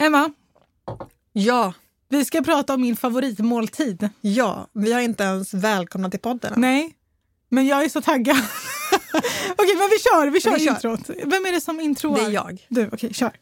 Emma, Ja, vi ska prata om min favoritmåltid. ja, vi har inte ens välkomnat till podden. än. Nej, men jag är så taggad. okej, men vi kör, vi kör Vi kör. introt. Vem är det som introar? Det är jag. Du, okej, kör.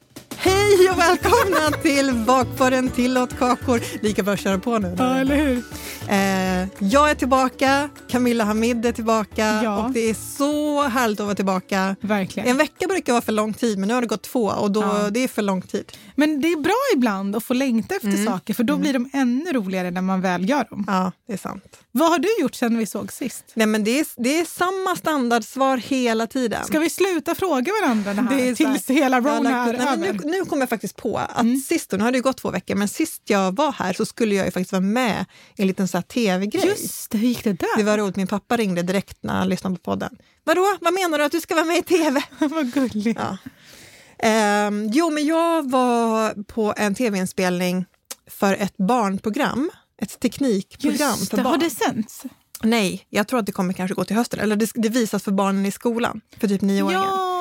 Hej och välkomna till Bakpåren tillåt kakor. Lika bra att köra på nu. Ja, eller hur? Eh, jag är tillbaka, Camilla Hamid är tillbaka Ja. och det är så härligt att vara tillbaka. Verkligen. En vecka brukar vara för lång tid, men nu har det gått två och då, Ja. det är för lång tid. Men det är bra ibland att få längta efter Mm. saker, för då blir de ännu roligare när man väl gör dem. Ja, det är sant. Vad har du gjort sen vi såg sist? Nej, men det, är, det är samma standardsvar hela tiden. Ska vi sluta fråga varandra det här Det är tills hela lagt är över? nu, nu kom jag faktiskt på att Mm. sist, nu har det gått två veckor, men sist jag var här så skulle jag ju faktiskt vara med i en liten tv-grej. Just det, hur gick det där? Det var roligt, min pappa ringde direkt när han lyssnade på podden. Vadå, vad menar du att du ska vara med i tv? Vad gulligt. Ja. Ehm, jo, men jag var på en tv-inspelning för ett barnprogram. Ett teknikprogram Just för det, barn. har det sänts? Nej, jag tror att det kommer kanske gå till hösten. Eller det, det visas för barnen i skolan, för typ nioåringar. Ja.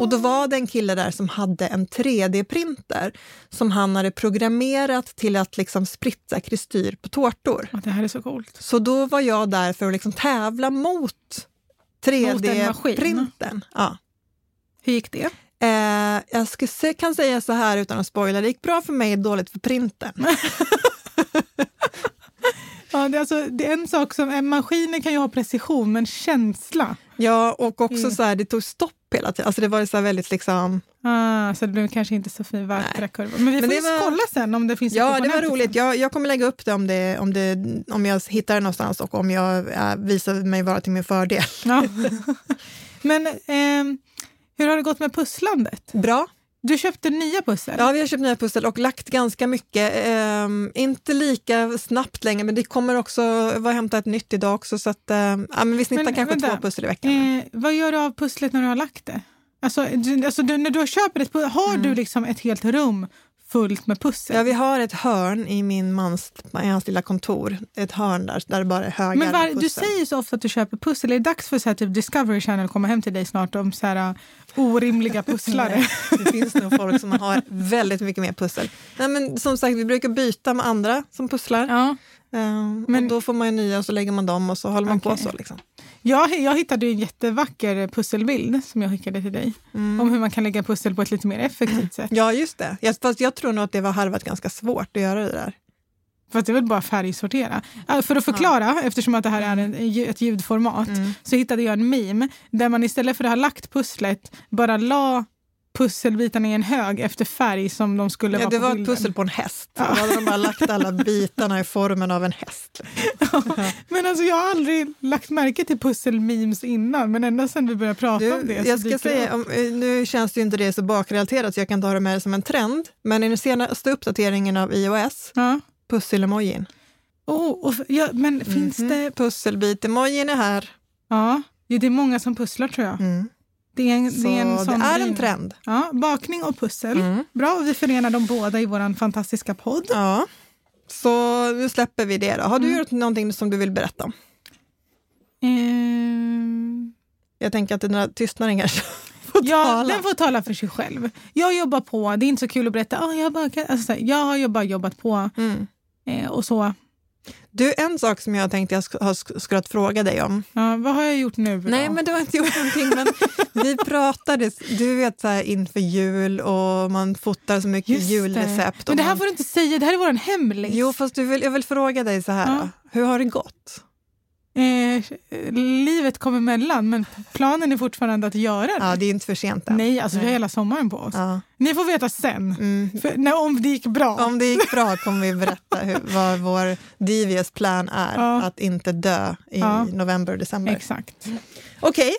Och då var det en kille där som hade en 3D-printer som han hade programmerat till att liksom spritsa kristyr på tårtor. Ja, det här är så coolt. Så då var jag där för att liksom tävla mot Mot en maskin? 3D-printern. Ja. Hur gick det? Eh, jag ska se, kan säga så här utan att spoila, det gick bra för mig, dåligt för printern. Ja, det, är alltså, det är en sak som maskiner kan ju ha precision, men känsla. Ja, och också Mm. så här, det tog stopp hela tiden. Alltså det var så här väldigt liksom... Ah, så det blev kanske inte så fin kurvor. Men vi Men får ju var- kolla sen om det finns Ja, det var roligt. sen. Jag, jag kommer lägga upp det om, det, om, det, om jag hittar det någonstans och om jag äh, visar mig vara till min fördel. Ja. Men ehm, hur har det gått med pusslandet? Bra. Du köpte nya pussel? Ja, vi har köpt nya pussel och lagt ganska mycket. Ehm, inte lika snabbt längre, men det kommer också vara hämta ett nytt idag också. Så att, ehm, ja, men vi snittar Men kanske vänta. två pussel i veckan. Eh, vad gör du av pusslet när du har lagt det? Alltså, du, alltså du, när du köper ett pussel, har du liksom ett helt rum fullt med pussel? Ja, vi har ett hörn i min mans, i hans lilla kontor. Ett hörn där, där det bara är högar Men var, med du pussel. säger så ofta att du köper pussel. Är det dags för så här, typ Discovery Channel att komma hem till dig snart om så här, uh, orimliga pusslare? Nej, det finns nog folk som har väldigt mycket mer pussel. Nej, men som sagt, vi brukar byta med andra som pusslar. ja. Ehm, Men- då får man ju nya och så lägger man dem och så håller man på Okej. så. Liksom. jag, jag hittade en jättevacker pusselbild som jag skickade till dig. Mm. Om hur man kan lägga pussel på ett lite mer effektivt sätt. Ja, just det. Jag, fast jag tror nog att det var harvat ganska svårt att göra det där. Fast det är väl bara färgsortera. För att förklara, eftersom att det här är en, ett ljudformat, Mm. så hittade jag en meme där man istället för att ha lagt pusslet bara la pusselbitarna i en hög efter färg som de skulle Ja, vara det på var ett bilden. pussel på en häst. Då hade de bara lagt alla bitarna i formen av en häst. Men alltså jag har aldrig lagt märke till pusselmemes innan, men ända sedan vi började prata Du, om det jag ska det säga, om, eh, nu känns ju inte det så bakrelaterat så jag kan ha det med det som en trend. Men i den senaste uppdateringen av iOS, Ja. pusselemojin. Oh, och, ja, men finns Mhm. det... Pusselbit-emojin är här. Ja, det är många som pusslar tror jag. Mm. Det är en, Så det är en, det sån är grej en trend. Ja, bakning och pussel. Mm. Bra, och vi förenar dem båda i vår fantastiska podd. Ja. Så nu släpper vi det då. Har du Mm. gjort någonting som du vill berätta om? Ehm, Jag tänker att den där tystnaden kanske får ja, tala. den får tala för sig själv. Jag jobbar på, det är inte så kul att berätta, oh, jag, bara, kan-" alltså, jag har ju bara jobbat på Mm. eh, och så. Du, en sak som jag tänkte jag sk- har sk- skulle fråga dig om. Ja, vad har jag gjort nu? då? Nej, men du har inte gjort någonting. Men vi pratade, du vet så här inför jul och man fotar så mycket Just det. julrecept. Men och det här man, får du inte säga, det här är vår hemlis. Jo, fast du vill, jag vill fråga dig så här. Ja. Hur har det gått? Eh, livet kommer emellan, men planen är fortfarande att göra det. Ja, det är inte för sent än. Nej, alltså vi har Nej. hela sommaren på oss. Ja. Ni får veta sen, Mm. för, när, om det gick bra. Om det gick bra kommer vi berätta hur, vad vår devious plan är. Ja. Att inte dö i Ja. november och december. Exakt. Okej,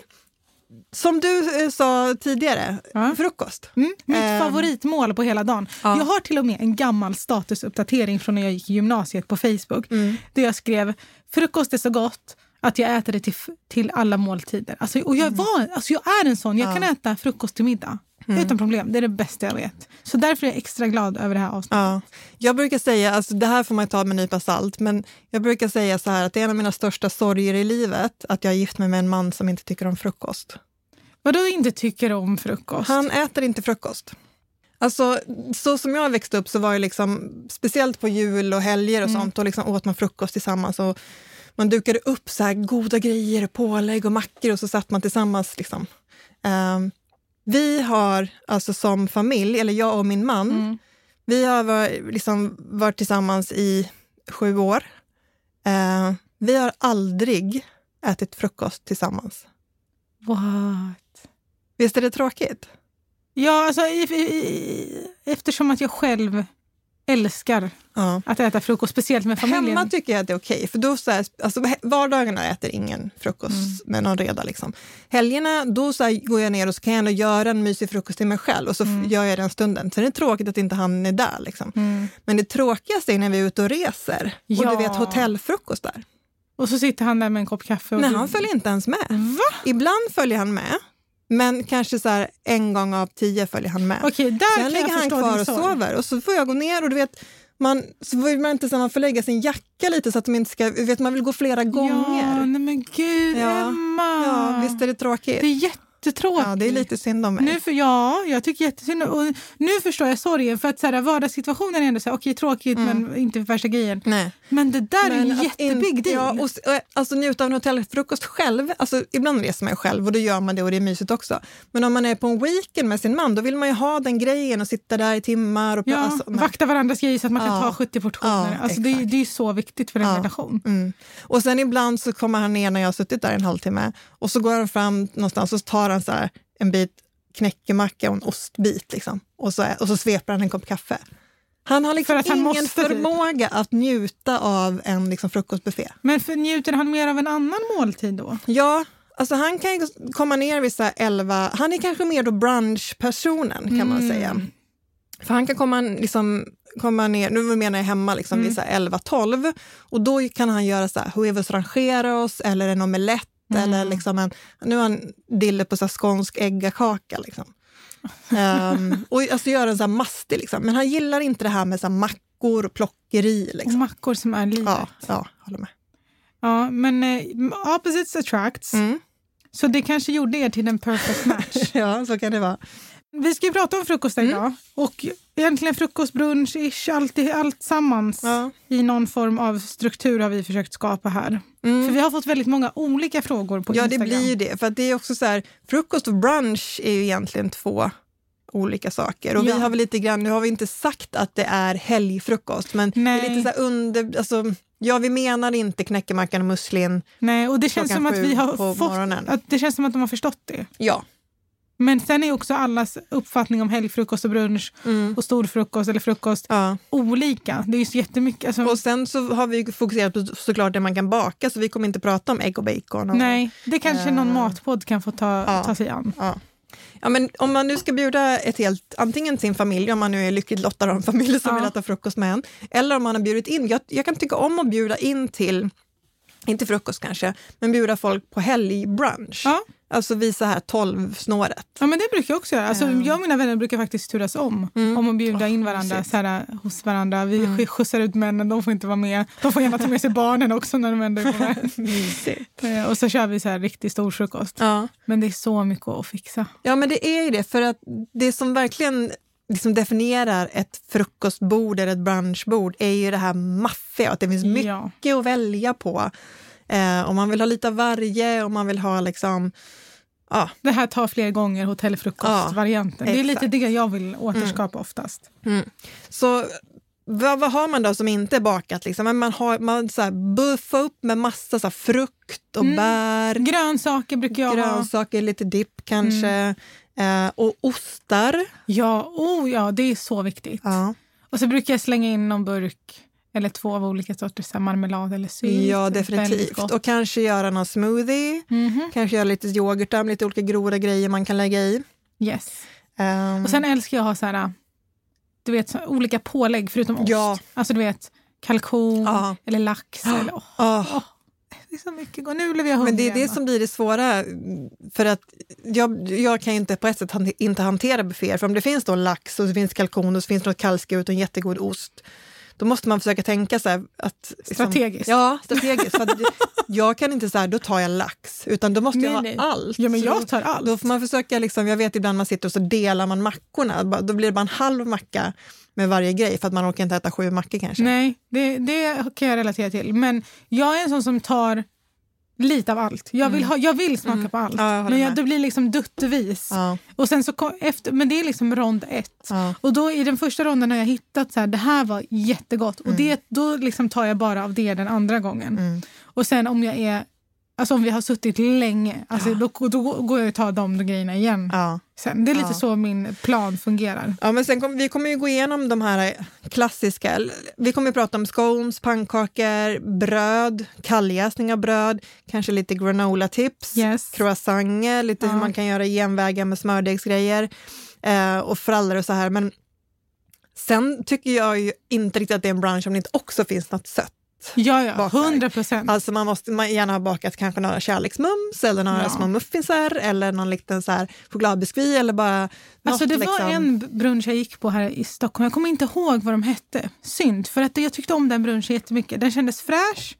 som du eh, sa tidigare, Ja. frukost. Mm, mitt Ehm. favoritmål på hela dagen. Ja. Jag har till och med en gammal statusuppdatering från när jag gick i gymnasiet på Facebook. Mm. Där jag skrev frukost är så gott att jag äter det till, till alla måltider. Alltså, och jag, var, alltså, jag är en sån. Jag Mm. Ja. kan äta frukost till middag utan problem. Det är det bästa jag vet. Så därför är jag extra glad över det här avsnittet. Ja. Jag brukar säga, alltså det här får man ta med en nypa salt, men jag brukar säga så här att det är en av mina största sorger i livet att jag är gift mig med en man som inte tycker om frukost. Vadå inte tycker om frukost? Han äter inte frukost. Alltså, så som jag växte upp så var det liksom, speciellt på jul och helger och Mm. sånt, och liksom åt man frukost tillsammans. Och man dukade upp så här goda grejer, pålägg och mackor och så satt man tillsammans. Liksom. Ehm, vi har alltså som familj, eller jag och min man, Mm. vi har varit, liksom, varit tillsammans i sju år. Ehm, vi har aldrig ätit frukost tillsammans. What? Visst är det tråkigt? Ja, alltså, i, i, eftersom att jag själv älskar Ja. att äta frukost, speciellt med familjen. Hemma tycker jag att det är okej, för då så här, alltså, vardagarna äter ingen frukost Mm. med någon reda. Liksom. Helgerna då så här, går jag ner och så kan jag ändå göra en mysig frukost till mig själv och så f- gör jag den stunden. Sen är det tråkigt att inte han är där. Liksom. Mm. Men det tråkigaste är när vi är ute och reser och Ja. du vet hotellfrukostar. Och så sitter han där med en kopp kaffe. Och Nej, du- han följer inte ens med. Va? Ibland följer han med, men kanske så här, en gång av tio följer han med. Okej, där Sen ligger han kvar och sover och så får jag gå ner och du vet, man, så vill man inte så man får lägga sin jacka lite så att de inte ska, vet, man vill gå flera Ja, gånger. nej men gud, Ja. Emma. Ja, visst är det tråkigt? Det är jättetråkigt. Ja, det är lite synd om mig. Nu för, ja, jag tycker jättesynd. Och nu förstår jag sorgen. För att så här, vardagssituationen är ändå så här, okej, tråkigt men inte värsta grejen. Nej. Men det där är en Mm. jättebig deal. Ja, och, och, alltså njuta av en hotellfrukost själv. Alltså, ibland reser man själv och då gör man det och det är mysigt också. Men om man är på en weekend med sin man, då vill man ju ha den grejen och sitta där i timmar. Och, Ja, alltså, vakta varandras grejer så att man kan Ja. ta 70 portioner. Ja, alltså, det, det är ju så viktigt för en relation. Mm. Och sen ibland så kommer han ner när jag har suttit där en halvtimme och så går han fram någonstans och så tar han så här en bit knäckemacka och en ostbit liksom. och, så, och så sveper han en kopp kaffe. Han har liksom För att han ingen måste, typ. förmåga att njuta av en liksom, frukostbuffé. Men för, njuter han mer av en annan måltid då? Ja, alltså han kan komma ner vid så 11, han är kanske mer då brunchpersonen kan man Mm. säga. För han kan komma, liksom, komma ner, nu menar jag hemma, liksom, Mm. vid så här 11-12 och då kan han göra så här huevos rancheros eller en omelett Mm. eller liksom en, nu har han dille på så skånsk äggakaka. Liksom. Ehm, och alltså göra en så här mastig, liksom. men han gillar inte det här med så här mackor och plockeri. Och Liksom. mackor som är livet. Ja, Ja, ja, håller med. men eh, opposites attracts. Mm. Så det kanske gjorde er till en perfect match. Ja, så kan det vara. Vi ska ju prata om frukost Mm. idag. Och egentligen frukost, brunch, ish, allt, allt sammans Ja. i någon form av struktur har vi försökt skapa här. Mm. För vi har fått väldigt många olika frågor på Ja, det Instagram. blir ju det. För det är också så här, frukost och brunch är ju egentligen två olika saker. Och Ja. vi har väl lite grann, nu har vi inte sagt att det är helgfrukost, men det Nej. är lite så här under, alltså, ja vi menar inte knäckemackan och musslin. Nej, och det känns som att vi har fått, morgonen. att det känns som att de har förstått det. Ja. Men sen är också allas uppfattning om helgfrukost och brunch Mm. och storfrukost eller frukost ja. olika. Det är ju så jättemycket. Alltså, Och sen så har vi fokuserat på såklart det man kan baka, så vi kommer inte prata om ägg och bacon. Och, nej, det kanske någon Eh, matpodd kan få ta, ja. ta sig an. Ja. Ja, men om man nu ska bjuda ett helt, antingen sin familj, om man nu är lyckligt lottad av en familj som Ja. vill äta frukost med en, eller om man har bjudit in. Jag, jag kan tycka om att bjuda in till, inte frukost kanske, men bjuda folk på helgbrunch. Ja. Alltså visa här 12-snåret. Ja, men det brukar jag också göra. Alltså, Ja. Jag och mina vänner brukar faktiskt turas om Mm. om att bjuda in varandra så här, hos varandra. Vi mm. skjutsar ut männen, de får inte vara med. De får gärna ta med sig barnen också när de ändå. Mysigt. Eh, Och så kör vi så här riktigt stor frukost. Ja. Men det är så mycket att fixa. ja, men det är ju det, för att det som verkligen liksom definierar ett frukostbord eller ett brunchbord är ju det här maffiga, att det finns mycket Ja. att välja på. Eh, om man vill ha lite av varje, om man vill ha liksom... Ja, Det här tar fler gånger hotellfrukost-varianten. Ja, det är lite det jag vill återskapa oftast. Så vad, vad har man då som inte är bakat? Liksom? Men Man har man så här, buffa upp med massa så här, frukt och bär, Grönsaker brukar jag ha. grönsaker, lite dipp kanske. Eh, och ostar. Ja, oh ja, det är så viktigt. Ja, Och så brukar jag slänga in någon burk eller två av olika sorters marmelad eller sylt. ja definitivt. Och kanske göra någon smoothie. Mhm. Kanske göra lite yoghurt, lite olika grova grejer man kan lägga i. Yes. Ehm, Och sen älskar jag att ha så här, du vet, olika pålägg förutom ost. Ja. Alltså du vet, kalkon Ja. eller lax. Eller, åh, ah, åh, det är så mycket gott. Nu blev jag hungrig. Men det är det som blir det svåra. För att jag, jag kan inte på ett sätt han- inte hantera bufféer. För om det finns då lax och så finns kalkon och så finns något kallskuret och en jättegod ost. Då måste man försöka tänka så här att... liksom- Strategiskt. Ja, strategiskt. För jag kan inte säga då tar jag lax, utan då måste jag Nej, ha nej. allt. Ja, men Så jag tar allt. Då får man försöka, liksom, jag vet ibland man sitter och så delar man mackorna. Då blir det bara en halv macka med varje grej för att man orkar inte äta sju mackor kanske. Nej, det, det kan jag relatera till. Men jag är en sån som tar lite av allt. Jag vill, ha, jag vill smaka på allt. Mm. Ja, jag men jag, det blir liksom duttvis. Ja, Och sen så kom, efter, men det är liksom rond ett. ja. Och då i den första ronden har jag hittat så här, det här var jättegott. Och det, då liksom tar jag bara av det den andra gången. Mm. Och sen om jag är, alltså om vi har suttit länge, alltså då, då går jag och tar de grejerna igen. ja. Sen. Det är lite Ja. så min plan fungerar. Ja, men sen kom, vi kommer ju gå igenom de här klassiska. Vi kommer ju prata om scones, pannkakor, bröd, kalljäsning av bröd, kanske lite granola-tips, Yes. croissanter, lite hur Ja. man kan göra genvägar med smördegsgrejer eh, och frallor och så här. Men sen tycker jag ju inte riktigt att det är en brunch om det inte också finns något sött. Ja, ja. Bakverk. 100 procent. Alltså man måste man gärna ha bakat kanske några kärleksmums eller några Ja. små muffinsar eller någon liten så här chokladbiskvi eller bara Alltså något det var liksom. en brunch jag gick på här i Stockholm. Jag kommer inte ihåg vad de hette. Synd, för att jag tyckte om den brunchen jättemycket. Den kändes fräsch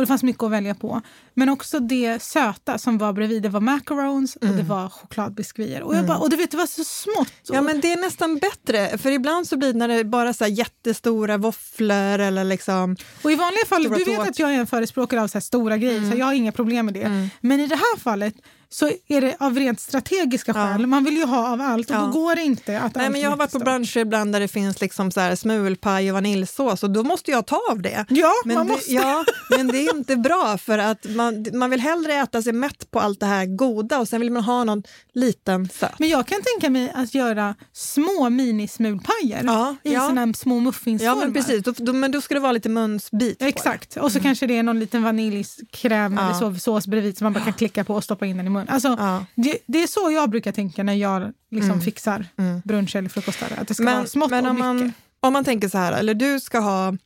och det fanns mycket att välja på. Men också det söta som var bredvid. Det var macarons och det var chokladbiskvier. Och, jag bara, och du vet, det var så smått. Ja, men det är nästan bättre. För ibland så blir det när det bara så här jättestora våfflor eller liksom... Och i vanliga fall, du vet att jag är en förespråkare av så stora grejer, så jag har inga problem med det. Men i det här fallet så är det av rent strategiska Ja. skäl. Man vill ju ha av allt och Ja. då går det inte att Nej, men jag har varit på branscher ibland där det finns liksom så här smulpaj och vaniljsås och då måste jag ta av det. Ja, Men, man det, måste. ja, men det är inte bra för att man, man vill hellre äta sig mätt på allt det här goda och sen vill man ha någon liten söt. Men jag kan tänka mig att göra små minismulpajer Ja, i ja. såna små muffinsformar. Ja, men precis. Då, då, men då ska det vara lite munsbit. Exakt. Och så kanske det är någon liten vaniljkräm Ja. eller så, sås bredvid som man bara kan klicka på och stoppa in den i munnen. Alltså, Ja. det, det är så jag brukar tänka när jag liksom fixar brunch eller frukostar. Att det ska vara Men, smått men och om, mycket. man, om man tänker så här, eller du ska ha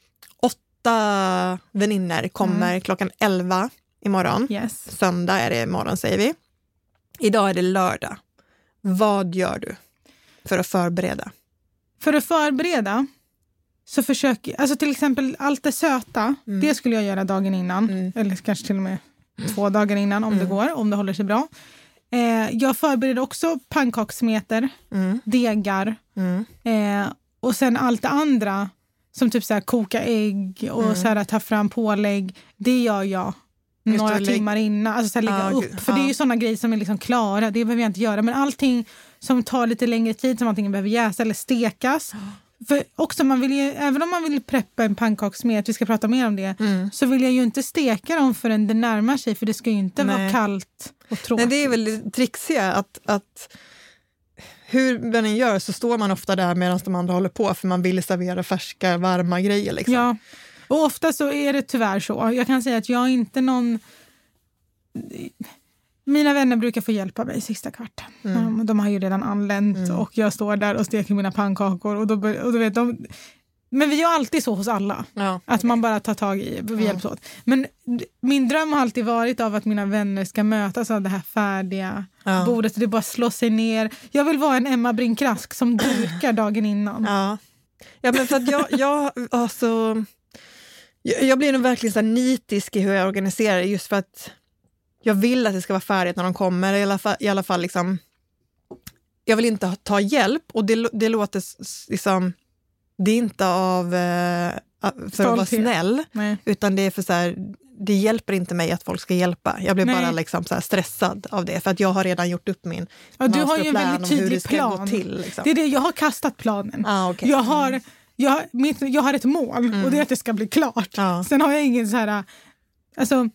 åtta vänner kommer Mm. klockan 11 imorgon. Yes. Söndag är det imorgon säger vi. Idag är det lördag. Vad gör du för att förbereda? För att förbereda så försöker alltså till exempel allt det söta, Mm. det skulle jag göra dagen innan. Eller kanske till och med två dagar innan om Mm. det går, om det håller sig bra. Eh, jag förbereder också pannkakssmeter, Mm. degar Mm. eh, och sen allt det andra som typ så här, koka ägg och Mm. så här, ta fram pålägg. Det gör jag Just några timmar innan. Alltså så här, lägga Ja, upp. För det är ju såna grejer som är liksom klara. Det behöver jag inte göra. Men allting som tar lite längre tid, som antingen behöver jäsa eller stekas. För också man vill ju, även om man vill preppa en pannkakssmet, vi ska prata mer om det, Mm. så vill jag ju inte steka dem förrän det närmar sig. För det ska ju inte vara Nej. kallt och Nej, tråkigt. det är väl det trixiga att, att hur man än gör så står man ofta där medan de andra håller på för man vill servera färska, varma grejer. Liksom. Ja, och ofta så är det tyvärr så. Jag kan säga att jag är inte någon... Mina vänner brukar få hjälpa mig sista kvarten. Mm. De, de har ju redan anlänt och jag står där och steker mina pannkakor. Och då, och då vet de, men vi gör alltid så hos alla. Ja. Att man bara tar tag i, vi hjälps åt. Men min dröm har alltid varit av att mina vänner ska mötas av det här färdiga Ja. bordet. Och det bara slår sig ner. Jag vill vara en Emma Brinkrask som dukar dagen innan. Ja. ja, men för att jag, jag, alltså, jag, jag blir nog verkligen så nitisk i hur jag organiserar just för att jag vill att det ska vara färdigt när de kommer. I alla fall, i alla fall liksom, jag vill inte ta hjälp och det, det låter liksom, det är inte av eh, för att vara Stolthet. snäll, Nej. utan det är för så här, det hjälper inte mig att folk ska hjälpa. Jag blir Nej. bara liksom så stressad av det, för att jag har redan gjort upp min Ja, du har ju en väldigt tydlig plan. till. Liksom. Det är det, jag har kastat planen. Ah, okej. jag, har, jag, mitt, jag har ett mål och det är att det ska bli klart. Mm. Ja. Sen har jag ingen så här... Alltså,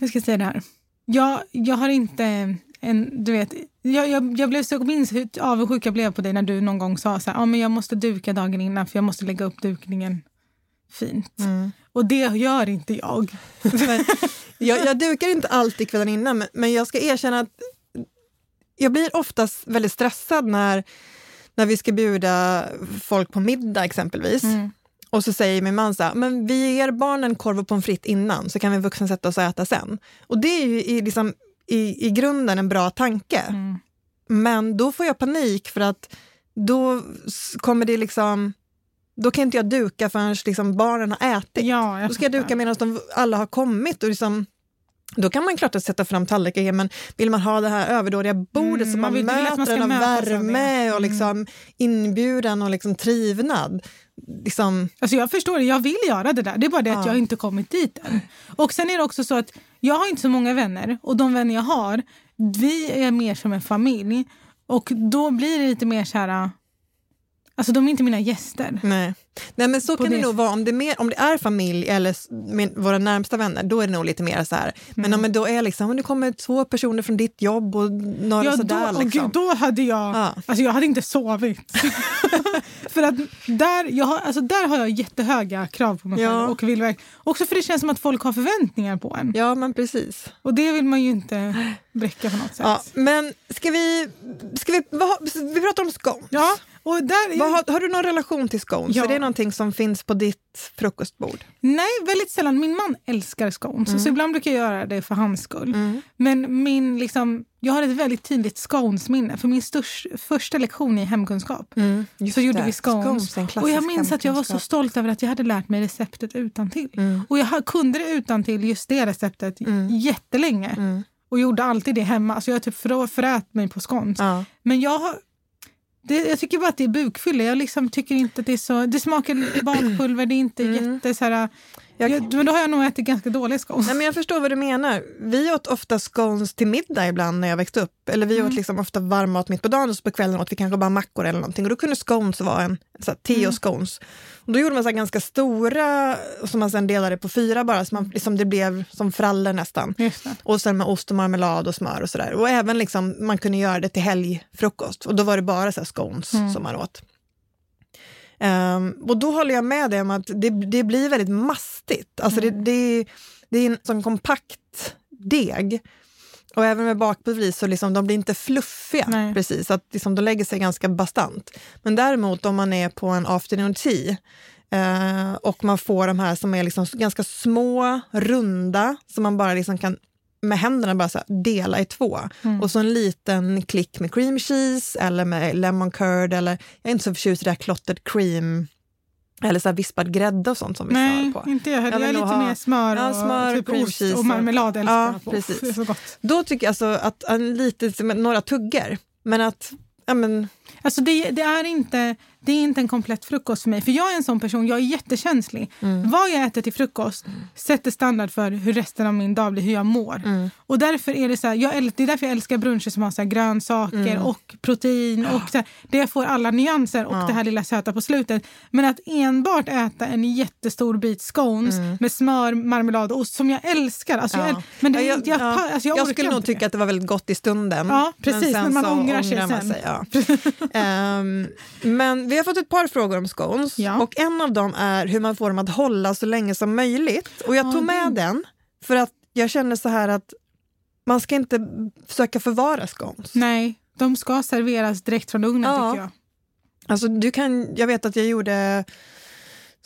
hur ska jag säga det här? Jag, jag har inte en... Du vet, jag, jag, jag blev så minns hur avundsjuk jag blev på dig när du någon gång sa så här, ah, men jag måste duka dagen innan för jag måste lägga upp dukningen fint. Mm. Och det gör inte jag. Men jag, jag dukar inte alltid kvällen innan, men, men jag ska erkänna att jag blir oftast väldigt stressad när, när vi ska bjuda folk på middag exempelvis. Mm. Och så säger min man så här, men vi ger barnen korv och pommes frites innan så kan vi vuxna sätta oss och äta sen. Och det är ju i, liksom, i, i grunden en bra tanke. Mm. Men då får jag panik för att då kommer det liksom... Då kan inte jag duka förrän liksom barnen har ätit. Ja, Då ska jag duka medan de alla har kommit. Och liksom, då kan man klart att sätta fram tallrikar, men vill man ha det här överdådiga bordet Mm, som man man, att man möter den av värme och Mm. liksom inbjudan och liksom trivnad. Liksom, Alltså jag förstår det, jag vill göra det där. Det är bara det att Ja. jag inte kommit dit än. Och sen är det också så att jag har inte så många vänner och de vänner jag har, vi är mer som en familj. Och då blir det lite mer så här... Alltså de är inte mina gäster. nej. nej, men så På kan det, det- nog vara. Om det, är mer, om det är familj eller våra närmsta vänner, då är det nog lite mer så här. Men Mm. om det då är liksom, om det kommer två personer från ditt jobb och några Ja, då, sådär. åh Liksom. gud, då hade jag... Ja. Alltså jag hade inte sovit. för att där, jag har, alltså där har jag jättehöga krav på mig Ja. själv. Och vill Också för det känns som att folk har förväntningar på en. ja, men precis. Och det vill man ju inte bräcka på något sätt. Ja, men ska vi... Ska vi, vi pratar om scones. Ja, och där, Vad, har, har du någon relation till scones? Ja. Är det någonting som finns på ditt frukostbord? Nej, väldigt sällan. Min man älskar scones, Mm. så ibland brukar jag göra det för hans skull. Men min, liksom, jag har ett väldigt tydligt sconesminne. För min störst, första lektion i hemkunskap Just så gjorde det. vi scones. är en och jag minns att jag var så stolt över att jag hade lärt mig receptet utan till. Mm. Och jag kunde det utan till just det receptet jättelänge. Mm. Och gjorde alltid det hemma. Så jag typ fröt mig på scones. Ja. Men jag. Det, jag tycker bara att det är bukfylle. Jag liksom tycker inte att det är så... Det smakar bakpulver, det är inte jätte... Så här, Mm. Jag- jag, men då har jag nog ätit ganska dåliga scones. Nej, men jag förstår vad du menar. Vi åt ofta scones till middag ibland när jag växte upp. Eller vi åt liksom ofta varm mat mitt på dagen och så på kvällen åt vi kanske bara mackor eller någonting. Och då kunde scones vara en så här, te och scones. Och då gjorde man så ganska stora som man sen delade på fyra bara, så man, liksom, det blev som frallor nästan. Och sen med ost och marmelad och smör och sådär. Och även liksom, man kunde göra det till helgfrukost. Och då var det bara så här scones som man åt. Ehm, och då håller jag med dig om att det, det blir väldigt mastigt. Alltså det, det, det är en sån kompakt deg. Och även med bakpulver i så liksom, de blir inte fluffiga Nej. precis. Att liksom, de lägger sig ganska bastant. Men däremot om man är på en afternoon tea eh, och man får de här som är liksom ganska små, runda, som man bara liksom kan med händerna bara så här, dela i två. Och så en liten klick med cream cheese eller med lemon curd. Eller, jag är inte så förtjust i det här clotted cream eller så vispad grädde och sånt som vi Nej, har på. inte jag. Jag Jag, är lite ha- mer smör och Ja, smör, typ cream cheese och marmelad älskar Ja, jag på. precis. Det är så gott. Då tycker jag alltså att en lite, några tuggor, men att ja, men, Alltså det, det, är inte, det är inte en komplett frukost för mig. För jag är en sån person, jag är jättekänslig. Mm. Vad jag äter till frukost sätter standard för hur resten av min dag blir, hur jag mår. Mm. Och därför är det så här, jag, det är därför jag älskar bruncher som har så här grönsaker Mm. och protein. Och så här, det får alla nyanser och det här lilla söta på slutet. Men att enbart äta en jättestor bit scones med smör, marmelad och ost som jag älskar. Alltså jag, Mm. Ja. äl- men det, Ja, är jag, inte- jag, ja, pa- alltså jag, jag orkar skulle nog tycka att det var väldigt gott i stunden. Ja, precis, sen men man så ångrar sig man sen. sig, ja. Ehm, men vi har fått ett par frågor om scones Ja. och en av dem är hur man får dem att hålla så länge som möjligt. Och jag Ja, tog med den för att jag känner så här att man ska inte försöka förvara scones. Nej, de ska serveras direkt från ugnen Ja. tycker jag. Alltså, du kan, jag vet att jag gjorde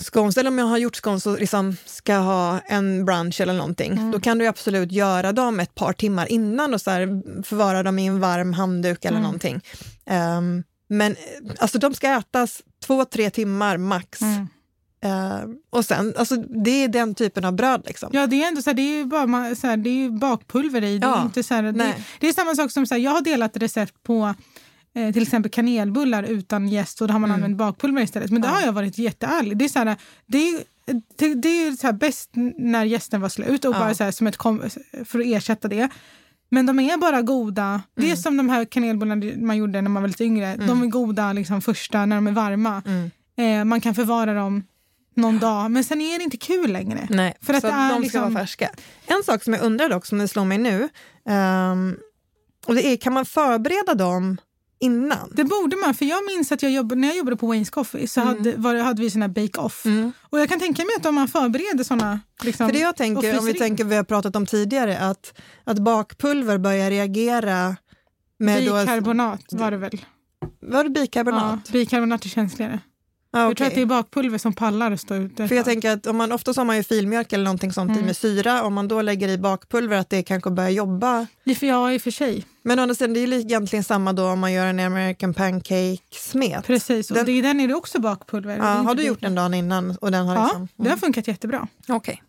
scones, eller om jag har gjort scones och liksom ska ha en brunch eller någonting, Mm. då kan du absolut göra dem ett par timmar innan och så förvara dem i en varm handduk eller Mm. någonting. Ehm, men eh, alltså de ska ätas två, tre timmar max. Mm. Ehm, och sen, alltså det är den typen av bröd liksom. Ja, det är ändå så här, det är bara så här, det är bakpulver i. Det är, Ja, inte så här, det, det är samma sak som så här, jag har delat recept på eh, till exempel kanelbullar utan jäst och då har man Mm. använt bakpulver istället. Men Ja. har jag varit jätteärlig. Det är, så här, det är, det, det är så bäst när jästen var slut och Ja. bara så som ett kom, för att ersätta det. Men de är bara goda. Det Mm. är som de här kanelbullarna man gjorde när man var lite yngre. De är goda liksom första när de är varma. Mm. Eh, man kan förvara dem någon dag, men sen är det inte kul längre. Nej, För att så det är de ska liksom- vara färska. En sak som jag undrar dock, som det slår mig nu, ehm, och det är, kan man förbereda dem innan? Det borde man, för jag minns att jag jobbade, när jag jobbade på Wayne's Coffee så hade, var, hade vi såna bake-off. Mm. Och jag kan tänka mig att om man förbereder såna... Liksom, För det jag tänker, om vi tänker vi har pratat om tidigare, att, att bakpulver börjar reagera med... Då, Bikarbonat var det väl? var det bikarbonat? Ja, bikarbonat är känsligare. Ja, Jag tror att det är bakpulver som pallar att stå ute. För jag tänker att om man, oftast har man ju filmjölk eller någonting sånt Mm. med syra, om man då lägger i bakpulver att det kanske börjar jobba. För jag i och för sig. Men å andra sidan, det är ju egentligen samma då om man gör en American pancake-smet. Precis, och Den- det, den är det också bakpulver. Ja, har du gjort den dagen innan? Och den har Ja, liksom, det har funkat jättebra. Okej.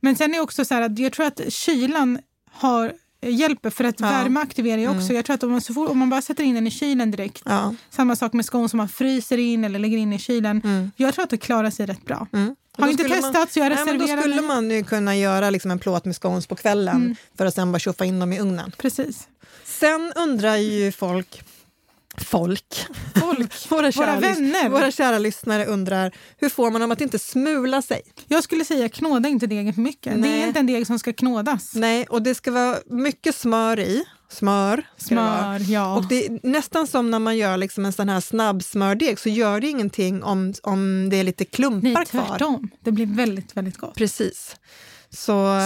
Men sen är det också så här att jag tror att kylan har hjälper för att Ja. Mm. värme aktiverar ju också. Jag tror att om man, fort, om man bara sätter in den i kylen direkt, Ja. samma sak med skon som man fryser in eller lägger in i kylen. Mm. Jag tror att det klarar sig rätt bra. Mm. Har inte skulle man- testat så jag Nej, men reserverar då skulle mig. man ju kunna göra liksom en plåt med scones på kvällen Mm. för att sen bara tjoffa in dem i ugnen. Precis. Sen undrar ju folk, folk, Folk, våra kära, våra vänner. våra kära lyssnare undrar hur får man dem att inte smula sig? Jag skulle säga knåda inte degen för mycket. Det Nej. är inte en deg som ska knådas. Nej, och det ska vara mycket smör i. Smör. ska det. Smör, ja. Och det är nästan som när man gör liksom en sån här snabbsmördeg så gör det ingenting om, om det är lite klumpar Nej, kvar. tvärtom. Det blir väldigt, väldigt gott. Precis. Så,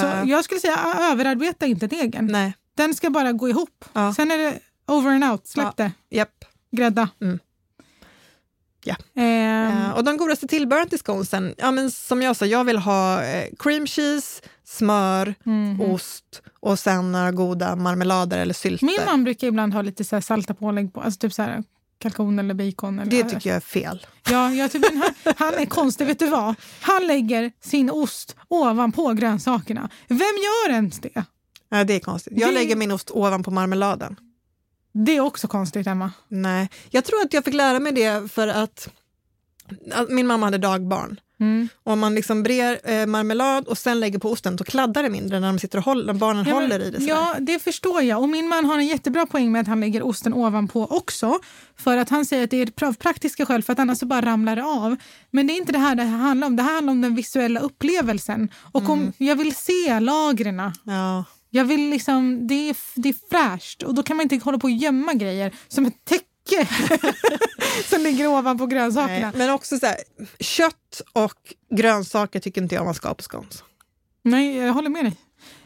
Så jag skulle säga överarbeta inte degen. nej, Den ska bara gå ihop. Ja. Sen är det over and out. Släpp Ja. det. japp. Grädda. Mm. Ja. Ehm, Ja, och de godaste tillbehören till sconesen, ja, men som jag sa, jag vill ha eh, cream cheese, smör, mhm. ost och sen några goda marmelader eller sylter. Min man brukar ibland ha lite så här salta pålägg på. Alltså typ så här kalkon eller bacon. Eller, Det tycker jag är fel. Ja, jag men han, han är konstig. Vet du vad? Han lägger sin ost ovanpå grönsakerna. Vem gör ens det? Ja, det är konstigt. Jag Det- lägger min ost ovanpå marmeladen. Det är också konstigt, Emma. Nej, jag tror att jag fick lära mig det för att, att min mamma hade dagbarn. Mm. Och om man liksom brer eh, marmelad och sen lägger på osten, då kladdar det mindre när, de sitter och håller, barnen Ja, men- håller i det. sådär. Ja, det förstår jag. Och min man har en jättebra poäng med att han lägger osten ovanpå också. För att han säger att det är av praktiska skäl, för att annars så bara ramlar det av. Men det är inte det här det här handlar om. Det här handlar om den visuella upplevelsen. Och Mm. om jag vill se lagren. Ja. Jag vill liksom, det är, det är fräscht och då kan man inte hålla på och gömma grejer som ett täcke som ligger ovanpå grönsakerna. Nej, men också så här, kött och grönsaker tycker inte jag man ska ha på scones. Nej, jag håller med dig.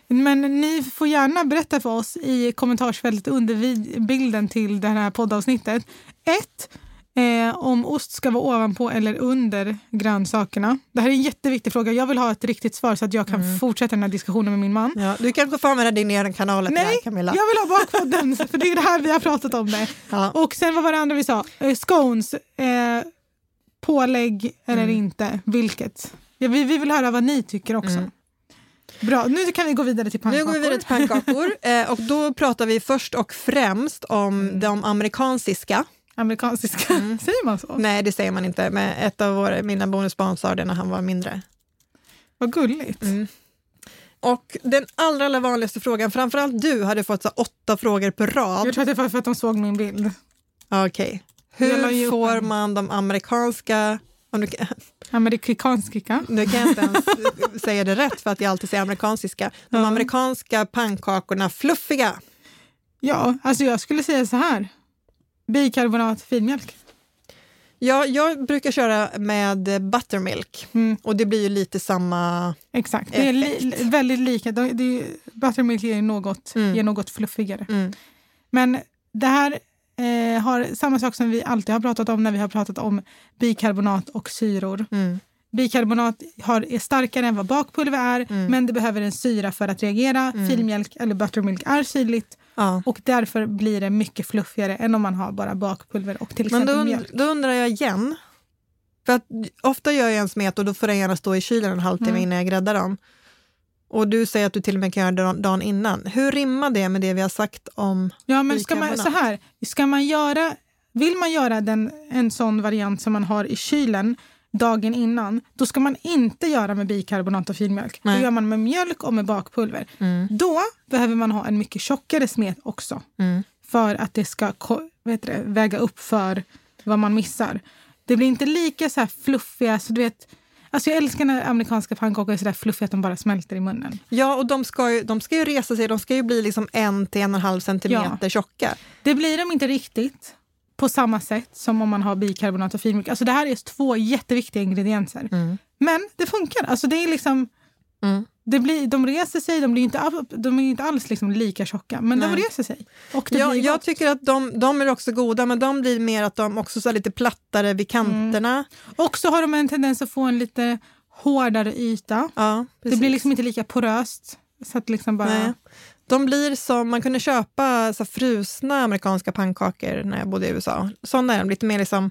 Men ni får gärna berätta för oss i kommentarsfältet under bilden till det här poddavsnittet. Ett, eh, om ost ska vara ovanpå eller under grönsakerna. Det här är en jätteviktig fråga. Jag vill ha ett riktigt svar så att jag kan fortsätta den här diskussionen med min man. Ja, du kanske får använda din egen kanal det här, Nej, Camilla. jag vill ha bakpodden för det är det här vi har pratat om. det. Ja. Och sen vad var det andra vi sa? Eh, scones, eh, pålägg eller Mm. inte. Vilket? Ja, vi, vi vill höra vad ni tycker också. Mm. Bra, nu kan vi gå vidare till Nu pannkakor. går vi vidare till pannkakor eh, och då pratar vi först och främst om de amerikanska. Amerikanska. Mm. Säger man så? Nej, det säger man inte, men ett av våra, mina bonusbarn sa det när han var mindre. Vad gulligt. Mm. Och den allra, allra vanligaste frågan, framförallt du hade fått så åtta frågor på rad. Jag tror att det var för att de såg min bild. Okej. Ju Hur får man de amerikanska... om Du, Amerikanska. nu kan jag inte ens säga det rätt för att jag alltid säger amerikanska. De amerikanska pannkakorna fluffiga. Ja, alltså jag skulle säga så här. Bikarbonat, filmjölk. Ja, jag brukar köra med buttermilk Mm, och det blir ju lite samma... exakt. Det är li- Effekt. väldigt lika. Det, det, buttermilk ger något, Mm. ger något fluffigare. Mm. Men det här eh, har samma sak som vi alltid har pratat om när vi har pratat om bikarbonat och syror. Mm. Bikarbonat har, är starkare än vad bakpulver är Mm. men det behöver en syra för att reagera. Filmjölk eller buttermilk är syrligt Ja. och därför blir det mycket fluffigare än om man har bara bakpulver och till Men exempel då, mjölk. då undrar jag igen. För att ofta gör jag en smet och då får den gärna stå i kylen en halvtimme Mm. innan jag gräddar dem. Och du säger att du till och med kan göra det dagen- innan. Hur rimmar det med det vi har sagt om... Ja, men ska man, så här, ska man göra vill man göra den, en sån variant som man har i kylen dagen innan, då ska man inte göra med bikarbonat och filmjölk. Nej. Då gör man med mjölk och med bakpulver. Då behöver man ha en mycket tjockare smet också Mm. för att det ska heter det, väga upp för vad man missar. Det blir inte lika så här fluffiga. Så du vet, alltså jag älskar när amerikanska pannkakor är så där fluffiga att de bara smälter i munnen. Ja, och de ska, ju, de ska ju resa sig, de ska ju bli liksom en till en och en halv centimeter tjocka. Det blir de inte riktigt på samma sätt som om man har bikarbonat och filmjölk. Alltså det här är två jätteviktiga ingredienser. Men det funkar. Alltså det är liksom, Mm. det blir, de reser sig, de, blir inte, de är inte alls liksom lika tjocka, men de Nej. reser sig. Och det jag gott. tycker att de, de är också goda, men de blir mer att de också är lite plattare vid kanterna. Och så har de en tendens att få en lite hårdare yta. Ja, Det blir liksom inte lika poröst. Så att liksom bara... Nej. De blir som, man kunde köpa så frusna amerikanska pannkakor när jag bodde i USA. Sådana är de, lite mer liksom,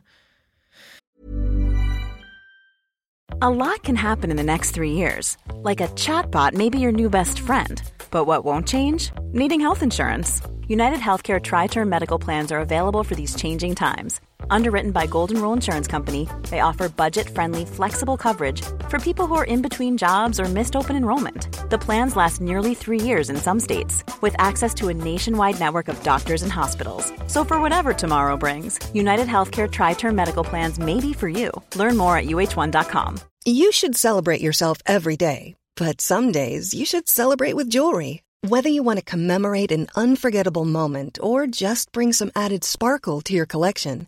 A lot can happen in the next three years. Like a chatbot may be your new best friend. But what won't change? Needing health insurance. United Healthcare Tri Term Medical Plans are available for these changing times. Underwritten by Golden Rule Insurance Company, they offer budget friendly, flexible coverage for people who are in between jobs or missed open enrollment. The plans last nearly three years in some states, with access to a nationwide network of doctors and hospitals. So, for whatever tomorrow brings, United Healthcare Tri Term Medical Plans may be for you. Learn more at uh1.com. You should celebrate yourself every day, but some days you should celebrate with jewelry. Whether you want to commemorate an unforgettable moment or just bring some added sparkle to your collection,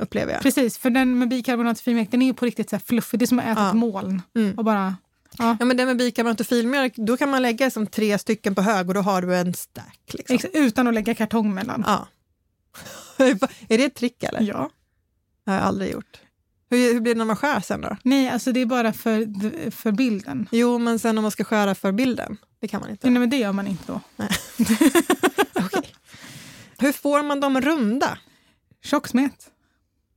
upplever jag. precis, för den med bikarbonat och filmjölk den är ju på riktigt så här fluffig. Det är som att äta Ja. ett moln. Mm. Och bara, ja, Ja, men det med bikarbonat och filmjölk, då kan man lägga som tre stycken på hög och då har du en stack. Liksom. ex- utan att lägga kartong mellan. Ja. är det ett trick eller? Ja. Det har jag aldrig gjort. Hur, hur blir det när man skär sen då? Nej, alltså det är bara för, för bilden. Jo, men sen om man ska skära för bilden, det kan man inte. Nej, men det gör man inte då. Okej. Hur får man dem runda? Tjocksmet.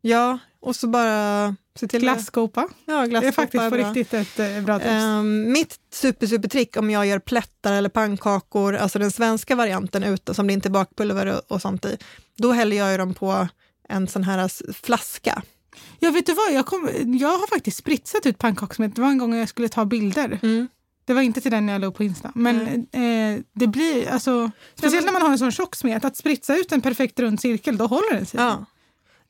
Ja, och så bara se till Glasskopa. Ja, Det är glasskopa faktiskt på riktigt ett eh, bra tips. Ehm, mitt super, super trick om jag gör plättar eller pannkakor, alltså den svenska varianten ute som det inte är bakpulver och, och sånt i, då häller jag dem på en sån här flaska. Ja, vet du vad? Jag, kom, jag har faktiskt spritsat ut pannkakssmet. Det var en gång jag skulle ta bilder. Mm. Det var inte till den jag upp på Insta. Men eh, det blir, alltså, speciellt när man har en sån tjock smet, att spritsa ut en perfekt rund cirkel, då håller den sig. Ja.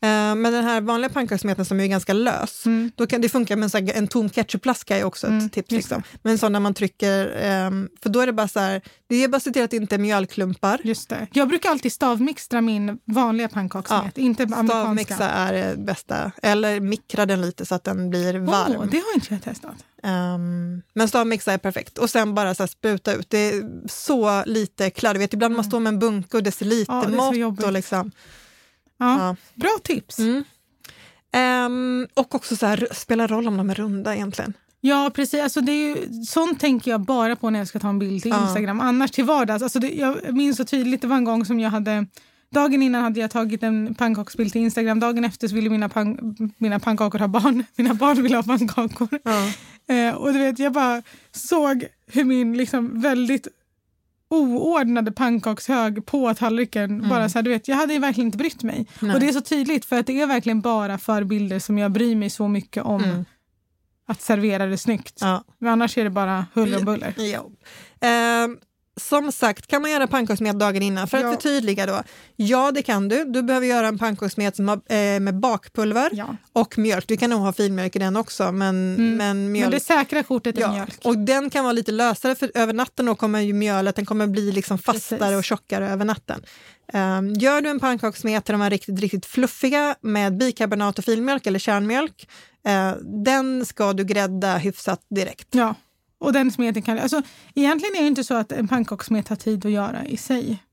Ehm, men den här vanliga pannkakssmeten som är ganska lös, Mm. då kan det funka med en, en tom ketchupflaska är också ett Mm, tips. Liksom. Men sån där man trycker, ehm, för då är det bara så här, det är bara att se till att det inte är mjölklumpar. Just det. Jag brukar alltid stavmixtra min vanliga pannkakssmet, inte amerikanska. Stavmixa är det bästa, eller mikra den lite så att den blir varm. Det har inte jag testat. Ehm, men stavmixa är perfekt. Och sen bara så spruta ut. Det är så lite kladd. Vet, ibland man står med en bunke och Ja, det är så decilitermått. jobbigt. och liksom. Ja, Ja. Bra tips. Mm. Ehm, och också så här, spelar roll om de är runda egentligen. Ja, precis. Alltså, det är ju, sånt tänker jag bara på när jag ska ta en bild till Ja. Instagram. Annars till vardags. Alltså, det, jag minns så tydligt, det var en gång som jag hade... Dagen innan hade jag tagit en pannkaksbild till Instagram. Dagen efter så ville mina, pan, mina pannkakor ha barn. Mina barn ville ha pannkakor. Ja. Eh, och du vet, jag bara såg hur min liksom väldigt oordnade pannkakshög på tallriken bara så här, du vet, jag hade verkligen inte brytt mig. Nej. Och det är så tydligt för att det är verkligen bara för bilder som jag bryr mig så mycket om Mm. att servera det snyggt. Ja. Men annars är det bara huller om buller. Jo. Ehm, som sagt, kan man göra pannkakssmet dagen innan? För att Ja. förtydliga då. Ja, det kan du. Du behöver göra en pannkakssmet har, eh, med bakpulver Ja. och mjölk. Du kan nog ha filmjölk i den också, men, Mm. men mjölk... Men det säkra kortet är Ja, mjölk. och den kan vara lite lösare för över natten då kommer ju mjölet den kommer bli liksom fastare Precis. och tjockare över natten. Um, gör du en pannkakssmet där de är riktigt, riktigt fluffiga med bikarbonat och filmjölk eller kärnmjölk, eh, den ska du grädda hyfsat direkt. Ja. Och den smeten kan... Alltså, egentligen är det inte så att en pannkakssmet tar tid att göra i sig.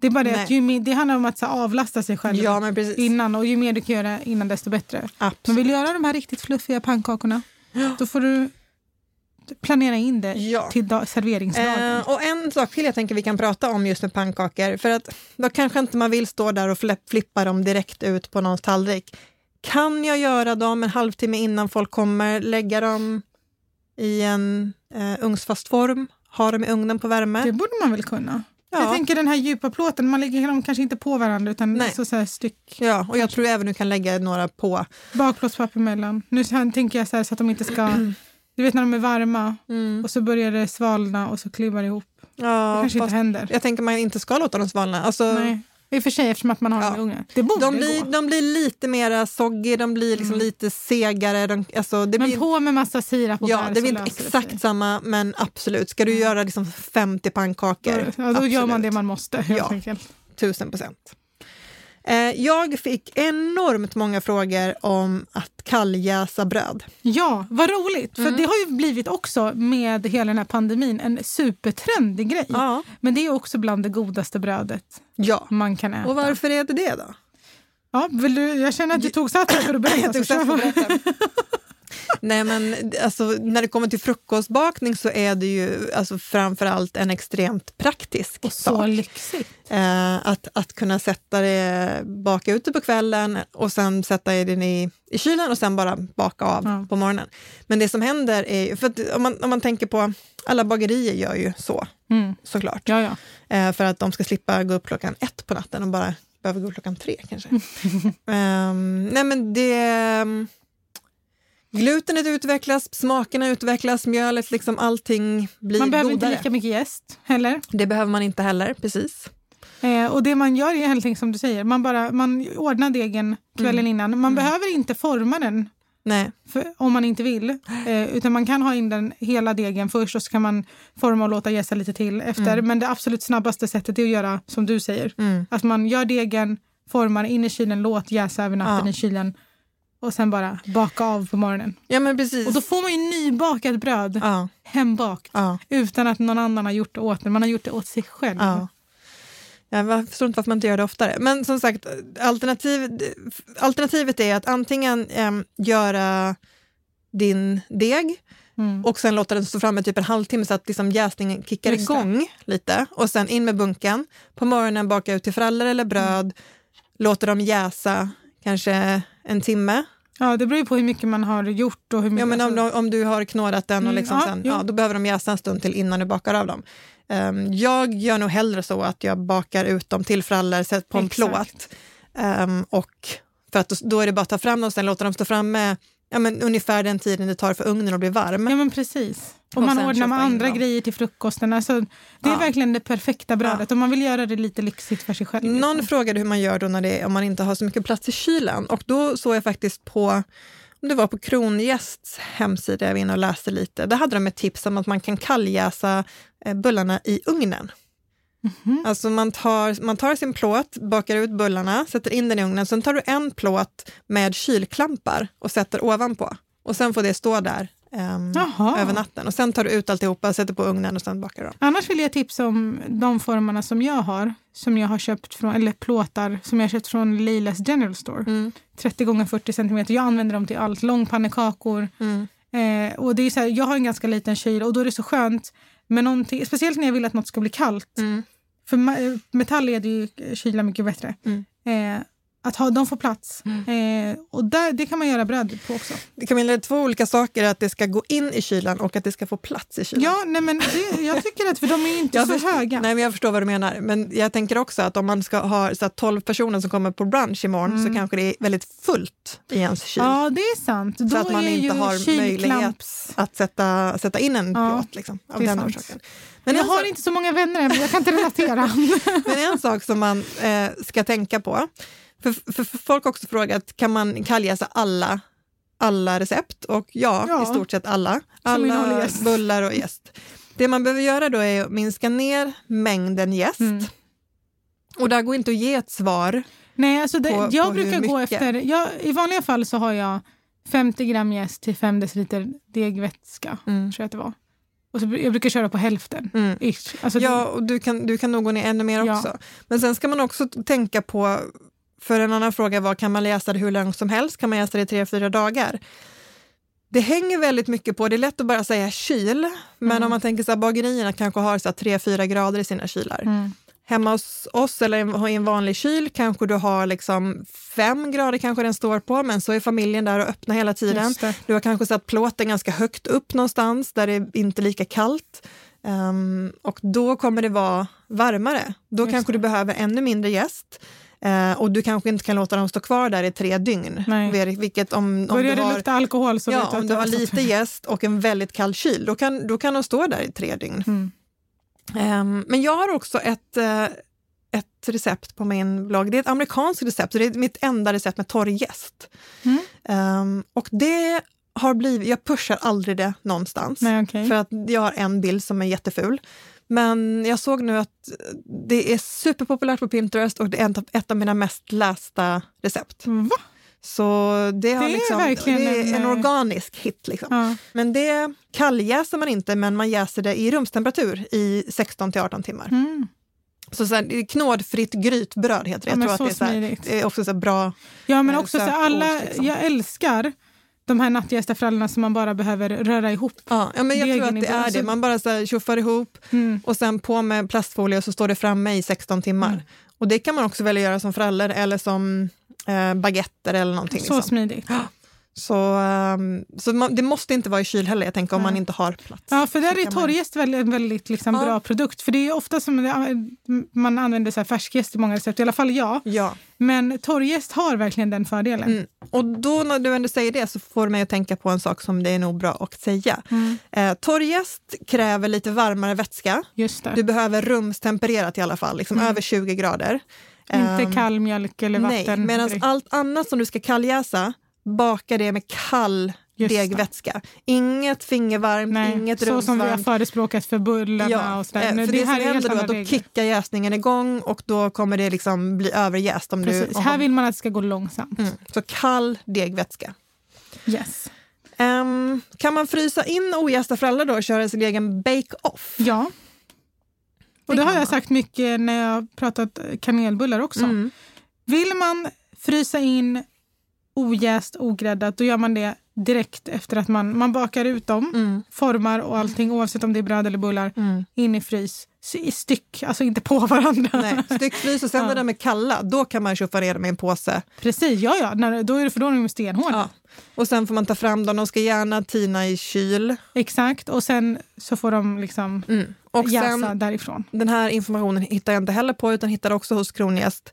Det är bara det Nej. att ju mer, det handlar om att så, avlasta sig själv Ja, men innan och ju mer du kan göra innan desto bättre. Men Absolut. vill du göra de här riktigt fluffiga pannkakorna då får du planera in det Ja. till dag, serveringsdagen. Eh, och en sak till jag tänker vi kan prata om just med pannkakor, för att då kanske inte man vill stå där och flipp, flippa dem direkt ut på någons tallrik. Kan jag göra dem en halvtimme innan folk kommer, lägga dem i en eh, ugnsfast form, ha dem i ugnen på värme? Det borde man väl kunna. Ja. Jag tänker den här djupa plåten, man lägger dem kanske inte på varandra utan Nej. så, så här styck. Ja, och jag tror även du kan lägga några på. Bakplåtspapper mellan. Nu här, tänker jag så, här, så att de inte ska... Du vet när de är varma och så börjar det svalna och så klibbar det ihop. Det Ja, kanske fast inte händer. jag tänker man inte ska låta dem svalna. Alltså, Nej. I och för sig eftersom att man har Ja. ugnen. Det borde de, blir, gå. de blir lite mera soggy, de blir liksom lite segare. De, alltså, det Men blir, på med massa sirap och Ja, det blir inte exakt sig. samma, men absolut. Ska du göra liksom 50 pannkakor? Ja, då gör man absolut. det man måste. Helt Ja. enkelt. Tusen procent. Eh, jag fick enormt många frågor om att kalljäsa bröd. Ja, vad roligt. Mm. För det har ju blivit också med hela den här pandemin en supertrendig grej. Ja. Men det är också bland det godaste brödet Ja. man kan äta. Och varför är det det då? Ja, vill du, jag känner att du tog sats för att berätta. Jag tog sats för att berätta. Nej, men alltså, när det kommer till frukostbakning så är det ju alltså, framför allt en extremt praktisk Och så sak. lyxigt. Eh, att, att kunna sätta det, baka ut det på kvällen och sen sätta den i, i kylen och sen bara baka av Ja. på morgonen. Men det som händer är för om man, om man tänker på, alla bagerier gör ju så Mm. såklart. Ja, ja. Eh, för att de ska slippa gå upp klockan ett på natten och bara behöver gå upp klockan tre kanske. Ehm, nej men det... Glutenet utvecklas, smakerna utvecklas, mjölet, liksom allting blir Man behöver godare. inte lika mycket jäst heller. Det behöver man inte heller, precis. Eh, och det man gör är helt enkelt som du säger. Man, bara, man ordnar degen kvällen Mm. innan. Man behöver inte forma den Nej, för, om man inte vill. Eh, utan man kan ha in den hela degen först och så kan man forma och låta jäsa lite till efter. Men det absolut snabbaste sättet är att göra som du säger. Mm. Att man gör degen, formar in i kylen, låt jäsa över natten Ja. i kylen och sen bara baka av på morgonen. ja men precis. Och då får man ju nybakat bröd, ja, hembakt, ja, utan att någon annan har gjort det åt en. Man har gjort det åt sig själv. ja. Jag förstår inte varför man inte gör det oftare. Men som sagt, alternativ, alternativet är att antingen em, göra din deg Mm. och sen låta den stå framme typ en halvtimme så att liksom jäsningen kickar Just det. igång lite och sen in med bunken. På morgonen baka ut till frallor eller bröd, låter dem jäsa kanske en timme. Ja, det beror ju på hur mycket man har gjort och hur mycket... Ja, men om, alltså- om du har knådat den och Mm, liksom ja, sen, ja, då behöver de jäsa en stund till innan du bakar av dem. Ehm, jag gör nog hellre så att jag bakar ut dem till frallor, sätter på en Exakt. plåt. Ehm, och för att då, då är det bara att ta fram dem och sen låta dem stå framme ja, men ungefär den tiden det tar för ugnen att bli varm. Ja, men precis. Och, Och man ordnar med andra dem. grejer till frukosten. Alltså, det är Ja. verkligen det perfekta brödet. Om man vill göra det lite lyxigt för sig själv. Någon liksom. frågade hur man gör då när det, om man inte har så mycket plats i kylen och då såg jag faktiskt på om det var på Krongästs hemsida, jag var inne och läste lite, där hade de ett tips om att man kan kalljäsa eh, bullarna i ugnen. Mhm. Alltså man tar, man tar sin plåt, bakar ut bullarna, sätter in den i ugnen, sen tar du en plåt med kylklampar och sätter ovanpå. Och sen får det stå där Jaha. över natten. Och sen tar du ut alltihopa, sätter på ugnen och sen bakar du dem. Annars vill jag tipsa om de formarna som jag har. Som jag har köpt från, eller plåtar som jag har köpt från Lilas General Store. Mm. 30 gånger 40 centimeter. Jag använder dem till allt. Långpannekakor. Mm. Eh, och det är så här, jag har en ganska liten kyl och då är det så skönt med någonting, speciellt när jag vill att något ska bli kallt. Mm. För ma- metall leder ju kyla mycket bättre. Mm. Eh, att ha, de får plats. Eh, och där, det kan man göra bröd på också. Det är två olika saker, att det ska gå in i kylan och att det ska få plats i kylan. Ja, nej, men det, jag tycker att för de är inte så förstår, höga. Nej, men jag förstår vad du menar. Men jag tänker också att om man ska ha så att 12 personer som kommer på brunch imorgon så kanske det är väldigt fullt i ens kyl. Mm. Ja, det är sant. Då så att man inte har möjlighet att sätta, sätta in en Ja, plåt. Liksom, av den sant. orsaken. Men jag har sak, inte så många vänner än, jag kan inte relatera. men en sak som man eh, ska tänka på, för, för, för folk har också frågat, kan man kalljäsa alla, alla recept? Och ja, Ja. i stort sett alla. Alla bullar och jäst. Det man behöver göra då är att minska ner mängden jäst. Mm. Och där går inte att ge ett svar. Nej, alltså det, På- jag på brukar gå efter... Jag, I vanliga fall så har jag 50 gram jäst till 5 deciliter degvätska, Mm. tror jag att det var. Och så, jag brukar köra på hälften. Mm. Ish. Alltså Ja, och du kan, du kan nog gå ner ännu mer Ja. också. Men sen ska man också tänka på, för en annan fråga var, kan man läsa det hur långt som helst? Kan man läsa det i tre, fyra dagar? Det hänger väldigt mycket på, det är lätt att bara säga kyl, men Mm. om man tänker så här, bagerierna kanske har 3-4 grader i sina kylar. Mm. Hemma hos oss eller i en vanlig kyl kanske du har liksom fem grader kanske den står på, men så är familjen där och öppnar hela tiden. Du har kanske satt plåten ganska högt upp någonstans där det är inte lika kallt. Ehm, och då kommer det vara varmare. Då Just kanske det. du behöver ännu mindre gäst. Eh, och du kanske inte kan låta dem stå kvar där i tre dygn. Nej. Vilket om, om Börjar du det har, lukta alkohol så ja, om du det har lite gäst och en väldigt kall kyl, då kan, då kan de stå där i tre dygn. Mm. Ehm, men jag har också ett, eh, ett recept på min blogg. Det är ett amerikanskt recept, det är mitt enda recept med torr jäst. Mm. Ehm, och det har blivit, jag pushar aldrig det någonstans. Nej, okej. För att jag har en bild som är jätteful. Men jag såg nu att det är superpopulärt på Pinterest och det är ett av, mina mest lästa recept. Va? Så det, har Det är liksom, verkligen det är en, en, eh, organisk hit. Liksom. Ja. Men det kalljäser man inte, men man jäser det i rumstemperatur i 16 till 18 timmar. Mm. Så, så här, knådfritt grytbröd heter det. Ja, Jag tror att det är, så här, det är också så bra. Ja, men eh, också så alla, liksom. jag älskar de här nattgästafrallorna som man bara behöver röra ihop. Ja, ja, men jag tror att det är det. Man bara så här tjoffar ihop Mm. och sen på med plastfolie och så står det framme i 16 timmar. Mm. Och det kan man också välja göra som frallor eller som eh, baguetter eller någonting. Så Liksom. smidigt. Så, ehm, så man, det måste inte vara i kyl heller, jag tänker om Nej. man inte har plats. Ja, för där är man- torrjäst en väldigt liksom Ja. bra produkt. För det är ofta som det, man använder så här färskjäst i många recept, i alla fall jag. Ja. Men torrjäst har verkligen den fördelen. Mm. Och då när du ändå säger det så får mig att tänka på en sak som det är nog bra att säga. Mm. Eh, torrjäst kräver lite varmare vätska. Just det. Du behöver rumstempererat i alla fall, liksom över 20 grader. Inte Ehm, kall mjölk eller Nej, vatten. medan direkt. allt annat som du ska kalljäsa, baka det med kall Just det. degvätska. Inget fingervarmt, Nej, inget så som vi har rumsvarmt. förespråkat för bullarna Ja, och sådär. eh, Nu, för det, som här är helt händer då att då kickar jäsningen igång och då kommer det liksom bli överjäst. Om Precis. du, Här vill man att det ska gå långsamt. mm, så kall degvätska. Yes. Ehm, kan man frysa in ojästa frallor då och köra sin egen bake-off? Ja. Och det har jag man. sagt mycket när jag pratat kanelbullar också. Mm. Vill man frysa in ojäst, ogräddat, då gör man det direkt efter att man, man bakar ut dem, Mm. formar och allting, oavsett om det är bröd eller bullar, Mm. in i frys. I styck, alltså inte på varandra. Nej, styckfrys och sen Ja. när de är kalla, då kan man tjuffa ner dem i en påse. Precis, ja ja, när, då är det för då är de stenhårda. Ja. Och sen får man ta fram dem, de ska gärna tina i kyl. Exakt, och sen så får de liksom Mm. Och jäsa sen, därifrån. den här informationen hittar jag inte heller på, utan hittar också hos Kronjäst,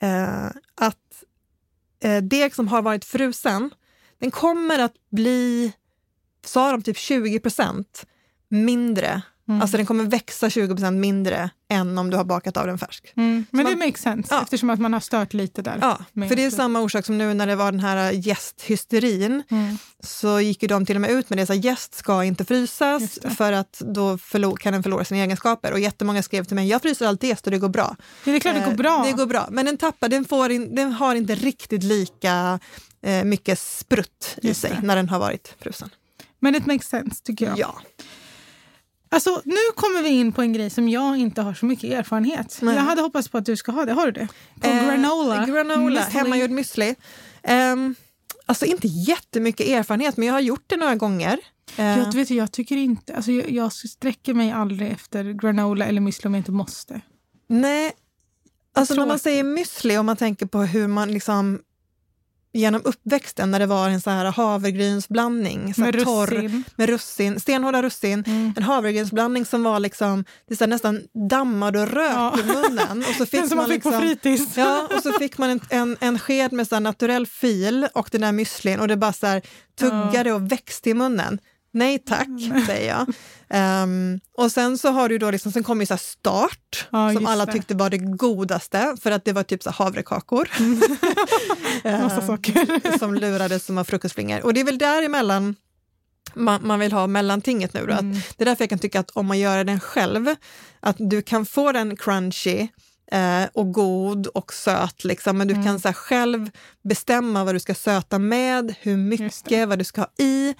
eh, att eh, deg som har varit frusen, den kommer att bli, sa de, typ 20 procent mindre. Mm. Alltså den kommer växa 20% mindre än om du har bakat av den färsk. Mm. Men Så det man- makes sense Ja. eftersom att man har stört lite där. Ja, för det är samma orsak som nu när det var den här gästhysterin. Mm. så gick ju de till och med ut med det, så gäst ska inte frysas för att då kan den förlora sina egenskaper. Och jättemånga skrev till mig, jag fryser alltid gäst och det går bra. Det är klart det går Eh, bra. Det går bra, men den tappar, den, får in, den har inte riktigt lika eh, mycket sprutt i sig när den har varit frusen. Men det makes sense tycker jag. Ja. Alltså, nu kommer vi in på en grej som jag inte har så mycket erfarenhet. Nej. Jag hade hoppats på att du ska ha det. Har du det? På Eh, granola. Granola, hemmagjord müsli. Um, alltså inte jättemycket erfarenhet, men jag har gjort det några gånger. Eh, Jag, vet, du, jag tycker inte... Alltså, jag, jag sträcker mig aldrig efter granola eller müsli om jag inte måste. Nej, alltså när man säger müsli och man tänker på hur man liksom genom uppväxten när det var en så här havregrynsblandning, så Med torr, russin. med russin, stenhårda russin, Mm. en havregrynsblandning som var liksom, det så nästan dammad och rök Ja. i munnen. Och så fick Den som man fick på liksom, fritids. Ja, och så fick man en, en, en sked med så här naturell fil och den där müslin och det bara så här tuggade och växte i munnen. Nej tack, Mm. säger jag. Ehm, och sen så har du då liksom, sen kom ju så start, Ja, som alla det. tyckte var det godaste, för att det var typ så havrekakor. Massa Ehm, saker. som lurades som var frukostflingor. Och det är väl däremellan man, man vill ha mellantinget nu. Då. Att Mm. det är därför jag kan tycka att om man gör den själv, att du kan få den crunchy eh, och god och söt, liksom, men du Mm. kan så själv bestämma vad du ska söta med, hur mycket, vad du ska ha i.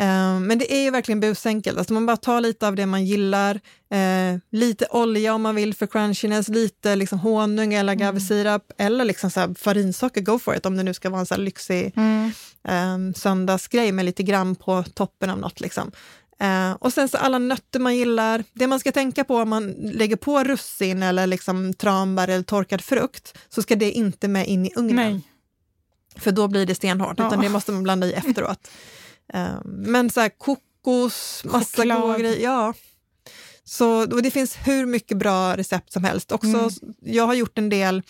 Eh, men det är ju verkligen busenkelt. Alltså man bara tar lite av det man gillar, eh, lite olja om man vill för crunchiness, lite liksom honung eller agavesirap eller liksom så farinsocker, go for it, om det nu ska vara en så lyxig Mm. eh, söndagsgrej med lite grann på toppen av något. Liksom. Eh, och sen så alla nötter man gillar. Det man ska tänka på om man lägger på russin eller liksom tranbär eller torkad frukt, så ska det inte med in i ugnen. Nej. För då blir det stenhårt, Ja. utan det måste man blanda i efteråt. Eh, men så här kokos, massa Choklad. goda grejer. Ja. Så, och det finns hur mycket bra recept som helst. Också, Mm. Jag har gjort en del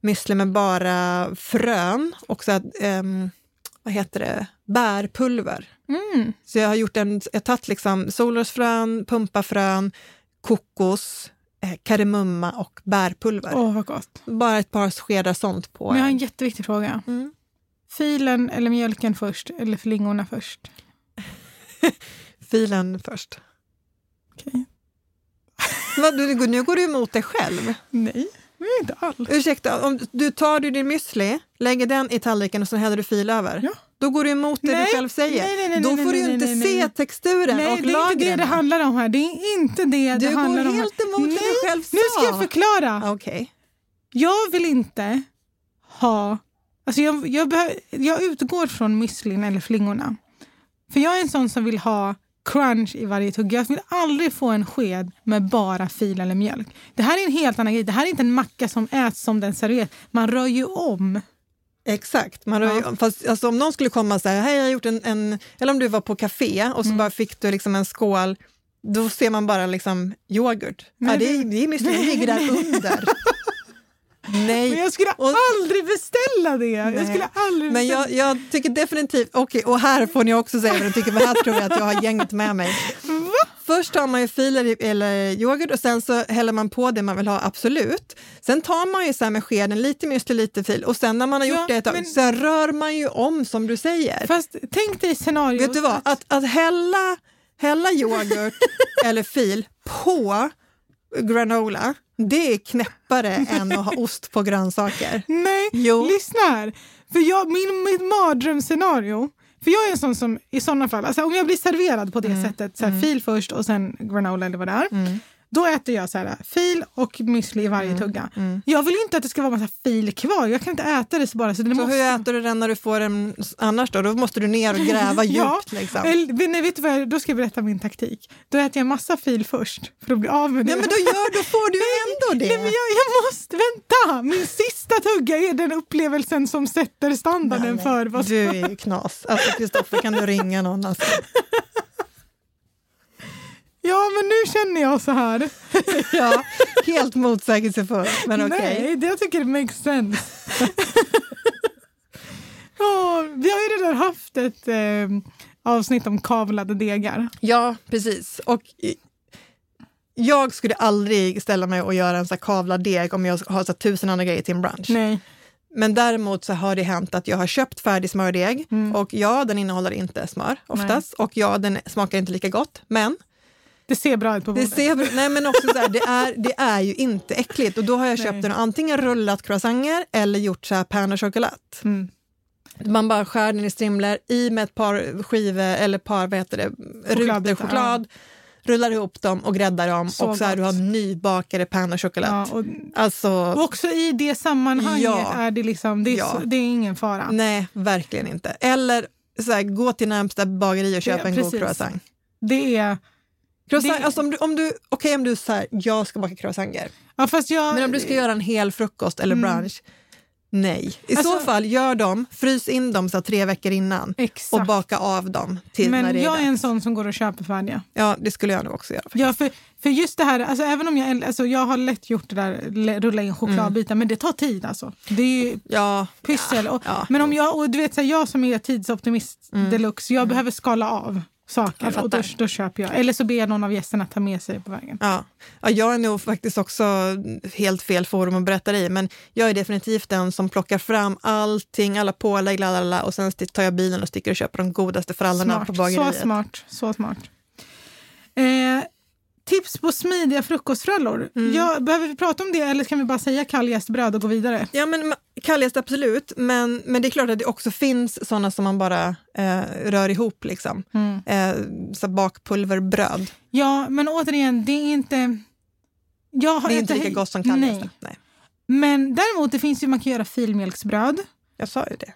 müsli med bara frön och så att, ehm, vad heter det, bärpulver. Mm. Så jag har gjort en, jag tagit liksom solrosfrön, pumpafrön, kokos, eh, kardemumma och bärpulver. Åh, vad gott. Bara ett par skedar sånt på. Men jag har en en. jätteviktig fråga. Mm. Filen eller mjölken först, eller flingorna först? Filen först. Okej. Vad, du, nu går du emot dig själv. Nej, det är inte alls. Ursäkta, om du tar du din müsli, lägger den i tallriken och så häller du fil över. Ja. Då går du emot det Nej, du själv säger. nej, nej, nej, Då nej, får nej, du nej, inte nej, se nej. texturen Nej, och det är inte det lagren. det handlar om här. Det är inte det Du det går handlar om. här. helt emot Nej, du själv sa. Nu ska jag förklara. Okej. Jag vill inte ha... Alltså jag, jag, jag utgår från müslin eller flingorna. För jag är en sån som vill ha crunch i varje tugga. Jag vill aldrig få en sked med bara fil eller mjölk. Det här är en helt annan grej. Det här är inte en macka som äts som den serveras. Man rör ju om. Exakt. Man har ju, Ja. fast, alltså, om någon skulle komma och säga, hej jag har gjort en, en... Eller om du var på café och så Mm. bara fick du liksom en skål, då ser man bara liksom yoghurt. Nej, ja, det, är, det- är müsli, det ligger där under. Nej. Men jag skulle Och- aldrig beställa det. Jag Nej. skulle aldrig Men jag, jag tycker definitivt, okej, och här får ni också säga vad ni tycker, för här tror jag att jag har gänget med mig. Först tar man ju filer eller yoghurt och sen så häller man på det man vill ha, absolut. Sen tar man ju så med skeden lite müsli, lite fil och sen när man har gjort Ja, det ett tag, men- så rör man ju om som du säger. Fast tänk dig scenariot. Vet du vad, att, att hälla, hälla yoghurt eller fil på granola, det är knäppare än att ha ost på grönsaker. Nej, Jo. lyssna här. För jag, min, mitt mardrömsscenario, för jag är en sån som i sådana fall, alltså om jag blir serverad på det Mm. sättet, så här, fil först och sen granola eller vad det är, då äter jag så här, fil och müsli i varje Mm. tugga. Jag vill inte att det ska vara massa fil kvar, jag kan inte äta det så bara. Så det Så måste... hur äter du den när du får den annars då? Då måste du ner och gräva djupt. Ja, liksom. nej, vet du vad, då ska jag berätta min taktik. Då äter jag massa fil först för att bli av med det. Ja, men då, gör, då får du ändå det. Nej, men jag, jag måste, vänta! Min sista tugga är den upplevelsen som sätter standarden Nej, för vad Du är ju knas. Alltså Kristoffer, kan du ringa någon? Alltså? Ja, men nu känner jag så här. Ja, helt motsägelsefull, men okej. Nej, det jag tycker det makes sense. Ja, vi har ju redan haft ett eh, avsnitt om kavlade degar. Ja, precis. Och jag skulle aldrig ställa mig och göra en så kavlad deg om jag har så tusen andra grejer till en brunch. Nej. Men däremot så har det hänt att jag har köpt färdig smördeg Mm. och ja, den innehåller inte smör oftast och ja, den smakar inte lika gott. Men Det ser bra ut på det bordet. ser, nej, men också så här, det, är, det är ju inte äckligt och då har jag köpt Nej. den och antingen rullat croissanter eller gjort så här pain au chocolat. Mm. Man bara skär den i strimlor, i med ett par skivor eller par, vad heter det, rutor choklad, rullar ihop dem och gräddar dem Så och så här, du har nybakade pain au chocolat. Ja, och, Alltså, och också i det sammanhanget Ja. är det liksom, det är, Ja. så, det är ingen fara. nej, verkligen inte. Eller så här, gå till närmsta bageri och köp Det- en god croissant. Det är... croissant Det- alltså om du, om du, okej om du säger jag ska baka croissanter, Ja, fast jag, men om du ska göra en hel frukost eller Mm. brunch, nej. I Alltså- så fall, gör dem, frys in dem så tre veckor innan Exakt. och baka av dem till när Men det är jag är dags. en sån som går och köper färdiga. Ja, det skulle jag nog också göra. Ja, för, för just det här, alltså, även om jag, alltså, jag har lätt gjort det där, rulla in chokladbitar, men det tar tid alltså. Det är ju Ja, pyssel. Och, ja. Men om jag, och du vet, så här, jag som är tidsoptimist deluxe, jag behöver skala av saker och då, då köper jag. Eller så ber jag någon av gästerna ta med sig på vägen. Ja. ja, jag är nog faktiskt också helt fel forum att berätta det i, men jag är definitivt den som plockar fram allting, alla pålägg, lalala, och sen tar jag bilen och sticker och köper de godaste frallorna på bageriet. Så smart. Så smart. Eh, Tips på smidiga frukostfrallor. Mm. Ja, behöver vi prata om det eller kan vi bara säga kalljästbröd och gå vidare? Ja, men kalljäst absolut, men, men det är klart att det också finns såna som man bara eh, rör ihop. Liksom. Mm. Eh, så bakpulverbröd. Ja, men återigen, det är inte... Jag har Det är inte lika gott som kalljäst. Nej. Nej. Men däremot, det finns ju, man kan göra filmjölksbröd. Jag sa ju det.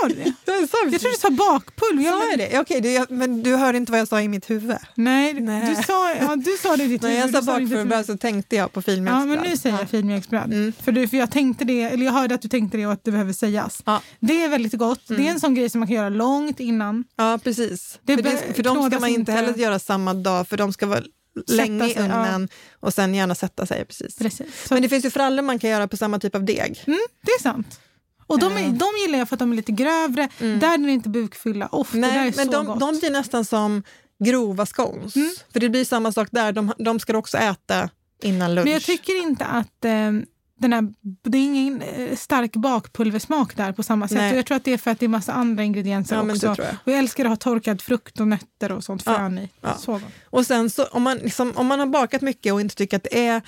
Sa du det? Jag Jag tror du sa bakpulver. Ja, sa jag det? Ja, Okej, det, men du hörde inte vad jag sa i mitt huvud. nej, Nej. Du, sa, ja, du sa det i ditt När jag huvud. sa du bakpulverbröd huvud. så tänkte jag på Ja, filmjölksbröd. men nu säger jag filmjölksbröd. Mm. För, du, för jag tänkte det, eller jag hörde att du tänkte det och att det behöver sägas. Ja. Det är väldigt gott. Det är en sån grej som man kan göra långt innan. Ja, precis. Det för, det, för de ska man inte heller göra samma dag, för de ska vara länge sig, ja. ugnen och sen gärna sätta sig. Precis. Precis. Men det finns ju frallor man kan göra på samma typ av deg. mm, det är sant. Och de, är, de gillar jag för att de är lite grövre. Där är det inte bukfylla. Är Nej, men de, gott. de blir nästan som grova scones. Mm. För det blir samma sak där, de, de ska också äta innan lunch. Men jag tycker inte att eh, den här, det är ingen eh, stark bakpulversmak där på samma sätt. Nej. Och jag tror att det är för att det är massa andra ingredienser Ja, men det också. tror jag. Och jag älskar att ha torkad frukt och nötter och sånt Ja, frön i. ja. Så gott. Och sen så, om, man liksom, om man har bakat mycket och inte tycker att det är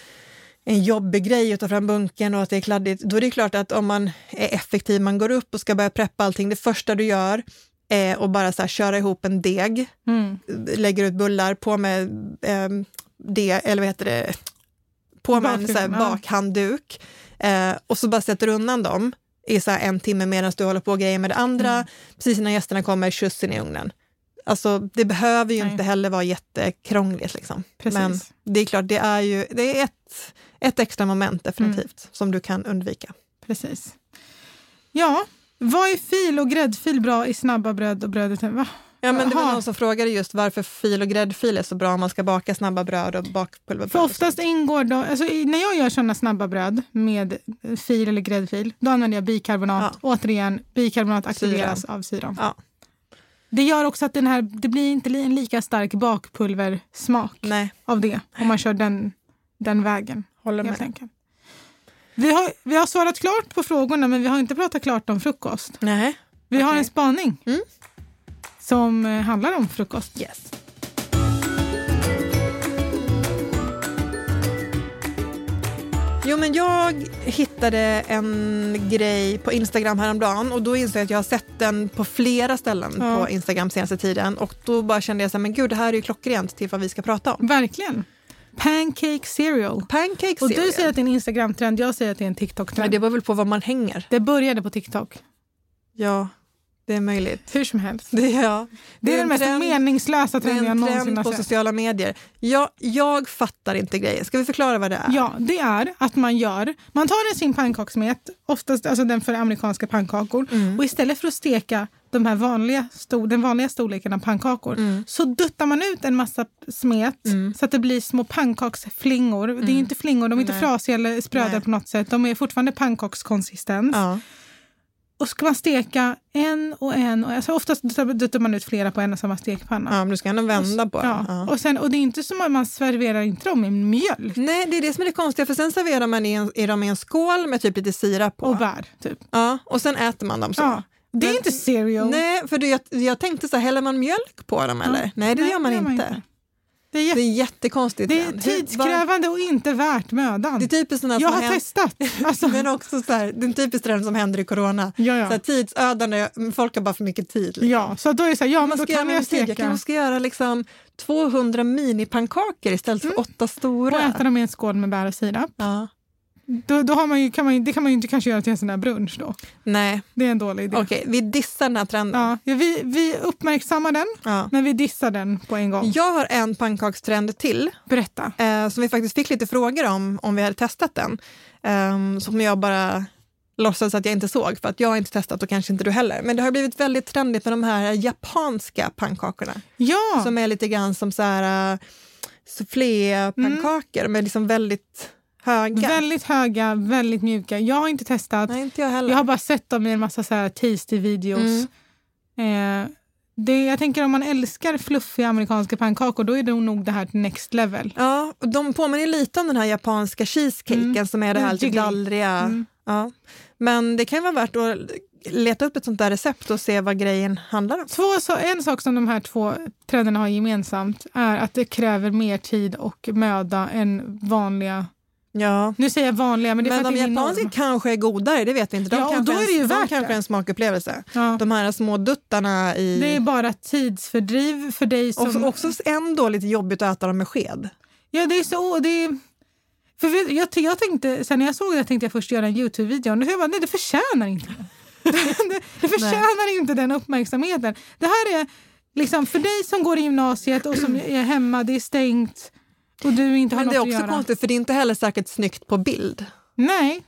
en jobbig grej att ta fram bunken och att det är kladdigt, då är det klart att om man är effektiv, man går upp och ska börja preppa allting, det första du gör är att bara så här, köra ihop en deg, Mm. lägger ut bullar, på med eh, det, eller vad heter det, på med en så här, bakhandduk eh, och så bara sätter undan dem i så en timme medan du håller på och grejer med det andra, Mm. precis innan gästerna kommer, skjutsen i ugnen. Alltså, det behöver ju Nej. inte heller vara jättekrångligt. Liksom. Precis. Men det är klart, det är ju det är ett, ett extra moment definitivt som du kan undvika. Precis. Ja, vad är fil och gräddfil bra i snabba bröd och brödet? Va? Ja, men det var någon som frågade just varför fil och gräddfil är så bra om man ska baka snabba bröd och bakpulverbröd. För och oftast ingår då, alltså, när jag gör sådana snabba bröd med fil eller gräddfil, då använder jag bikarbonat. Ja. Återigen, bikarbonat aktiveras av syran. Ja, Det gör också att den här, det blir inte en lika stark bakpulversmak nej, av det om man kör den, den vägen. Håller Helt med. enkelt. Vi har, vi har svarat klart på frågorna men vi har inte pratat klart om frukost. Nej. Vi har Okej. en spaning Mm. som eh, handlar om frukost. Yes. Jo, men jag hittade en grej på Instagram häromdagen och då insåg jag att jag har sett den på flera ställen Ja. på Instagram senaste tiden och då bara kände jag så här, men gud, det här är ju klockrent till vad vi ska prata om. Verkligen. Pancake cereal. Pancake Och du säger att det är en Instagram-trend, jag säger att det är en TikTok-trend. det Det, var väl på vad man hänger. började på TikTok. Ja, det är möjligt. Hur som helst. Det, ja. Det är, en den mest trend- meningslösa det är trenden jag någonsin trend har på sett. sociala medier. Jag, jag fattar inte grejen. Ska vi förklara vad det är? Ja, det är att man gör, man tar en sin pannkakssmet, oftast alltså den för amerikanska pannkakor, Mm. och istället för att steka de här vanliga, stor, den vanliga storleken av pannkakor Mm. så duttar man ut en massa smet så att det blir små pannkaksflingor. Det är inte flingor, de är inte Mm. Nej. frasiga eller spröda Nej. på något sätt. De är fortfarande pannkakskonsistens. Ja. Och ska man steka en och en, och alltså oftast duttar man ut flera på en och samma stekpanna. ja, men du ska ändå vända på Ja. den. Ja. Och, sen, och det är inte som att man serverar inte dem i mjölk Nej, det är det som är det konstiga, för sen serverar man i, en, i dem i en skål med typ lite sirap på. och bär. Typ. Ja, och sen äter man dem så. Ja. Det är Men- inte cereal. Nej, för du, jag, jag tänkte så här, häller man mjölk på dem eller? Nej, det Nej, gör man det gör man inte. inte. Det är, Det jätte, är jättekonstigt. det är var- tidskrävande och inte värt mödan. Det är typiskt sådana jag har hänt- testat. Alltså, Men också så här, det är en typisk trend som händer i corona. ja, ja. Så här, tidsödande, folk har bara för mycket tid. liksom. ja, så då är det så här, ja men då kan jag tid? Jag steka kanske ska göra liksom 200 minipannkakor istället för åtta och stora. äta dem i en skål med bär och sirap. Ja. Då, då har man ju, kan man, det kan man ju inte kanske göra till en sån där brunch då. Nej, Det är en dålig idé. okej, vi dissar den här trenden. Ja, vi, vi uppmärksammar den, Ja. men vi dissar den på en gång. Jag har en pannkakstrend till Berätta. eh, som vi faktiskt fick lite frågor om, om vi hade testat den. Eh, som jag bara låtsades att jag inte såg, för att jag har inte testat och kanske inte du heller. Men det har blivit väldigt trendigt med de här japanska pannkakorna. Ja, Som är lite grann som så här uh, soufflépannkakor, med liksom väldigt höga. väldigt höga, väldigt mjuka. Jag har inte testat. Nej, inte jag heller. Jag har bara sett dem i en massa så här tasty videos. Mm. Eh, det, jag tänker om man älskar fluffiga amerikanska pannkakor då är det nog det här next level. Ja, och de påminner lite om den här japanska cheesecaken Mm. som är det här lite jiggly. dallriga. Mm. Ja. Men det kan ju vara värt att leta upp ett sånt där recept och se vad grejen handlar om. Två, så, en sak som de här två trenderna har gemensamt är att det kräver mer tid och möda än vanliga Ja. Nu säger jag vanliga, men det är Men de japanska kanske är godare, det vet vi inte. De Ja, och kanske då är det ju en, de värt kanske är en smakupplevelse. Ja. De här små duttarna i... Det är bara tidsfördriv för dig som... också, också ändå lite jobbigt att äta dem med sked. Ja, det är så... Det är... För jag, jag tänkte, sen när jag såg det tänkte jag först göra en Youtube-video. Och jag bara, nej det förtjänar inte det. det, förtjänar inte den uppmärksamheten. Det här är liksom för dig som går i gymnasiet och som är hemma, det är stängt och du inte har Men det är något att också göra. konstigt för det är inte heller särskilt snyggt på bild. Nej.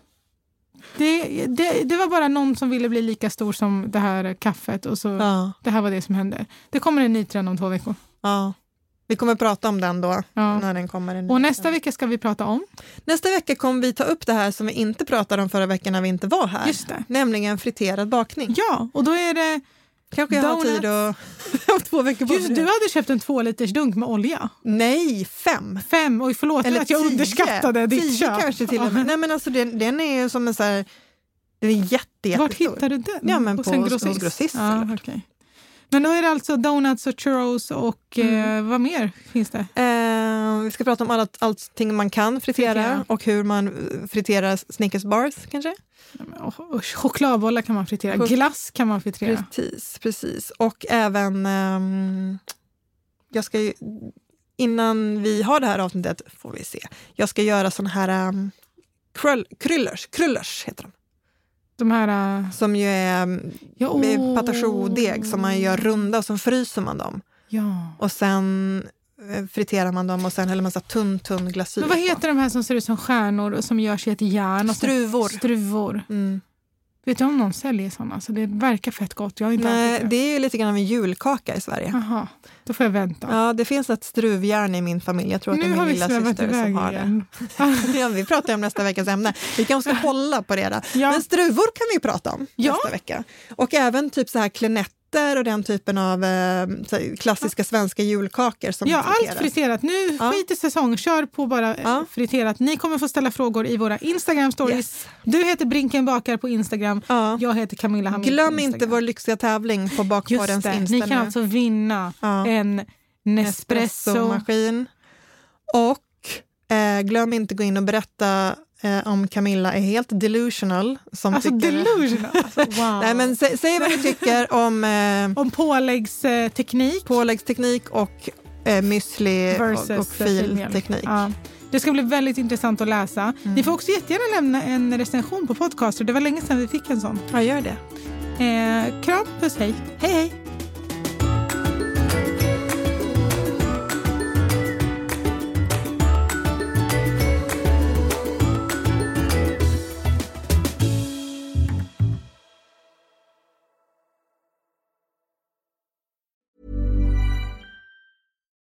Det, det, det var bara någon som ville bli lika stor som det här kaffet och så Ja. det här var det som hände. Det kommer en ny trend om två veckor. Ja. Vi kommer prata om den då, Ja. när den kommer. En Och nästa vecka ska vi prata om nästa vecka kommer vi ta upp det här som vi inte pratade om förra veckan när vi inte var här. Just det. Nämligen friterad bakning. Ja, och då är det... Kanske jag har Donuts. tid att... Har två veckor Just, du hade köpt en två liters dunk med olja. Nej, fem! Fem, oj förlåt att jag tio. underskattade ditt tio köp. kanske till och med. Nej, men alltså, den, den är ju som en så här... Den är jätte, jättestor. Vart hittade du den? Ja, men hos på- en hos grossist? grossist, Ja. Men då är det alltså donuts och churros och eh, vad mer finns det? Eh, vi ska prata om allt, allting man kan fritera Fritera. och hur man eh, friterar Snickers bars kanske. Och, och chokladbollar kan man fritera, Chok- glass kan man fritera. Precis, precis. Och även... ehm, jag ska ju, innan vi har det här avsnittet får vi se. Jag ska göra sån här um, krull, kryllers, krullers heter de. De här... eh, Som ju är um, Ja, med åh. patachoudeg som man gör runda och så fryser man dem. Ja. Och sen eh, friterar man dem och sen häller man så tunn, tunn glasyr Men vad på. heter de här som ser ut som stjärnor och som görs i ett järn? Och Struvor. Struvor. Mm. Vet du om någon säljer såna? Så det verkar fett gott. Jag har inte Nej, det. det är ju lite grann av en julkaka i Sverige. Jaha, då får jag vänta. Ja, det finns ett struvjärn i min familj. Jag tror att det nu är min lilla syster som har det. igen. Ja, vi pratar om nästa veckas ämne. Vi kanske ska hålla på det. Då. Ja. Men struvor kan vi prata om Ja. nästa vecka. Och även typ så här klenetter och den typen av eh, klassiska svenska julkakor som Ja, allt friterat. Nu Ja. skit i säsong, kör på bara eh, Ja. friterat. Ni kommer få ställa frågor i våra Instagram stories. Yes. Du heter Brinken bakar på Instagram. Ja. Jag heter Camilla Hamid Glöm inte vår lyxiga tävling på det, Insta ni kan nu. alltså vinna en Nespresso. Espressomaskin. Och eh, glöm inte gå in och berätta eh, om Camilla är helt delusional. Som Alltså tycker, delusional. Alltså, wow. Nej, men sä, säg vad du tycker om eh, Om påläggsteknik påläggsteknik och eh, müsli och, och filteknik. Ja. Det ska bli väldigt intressant att läsa. Ni får också jättegärna lämna en recension på Podcaster. Det var länge sedan vi fick en sån. Ja, gör det. Eh, kram, puss, hej. Hej, hej!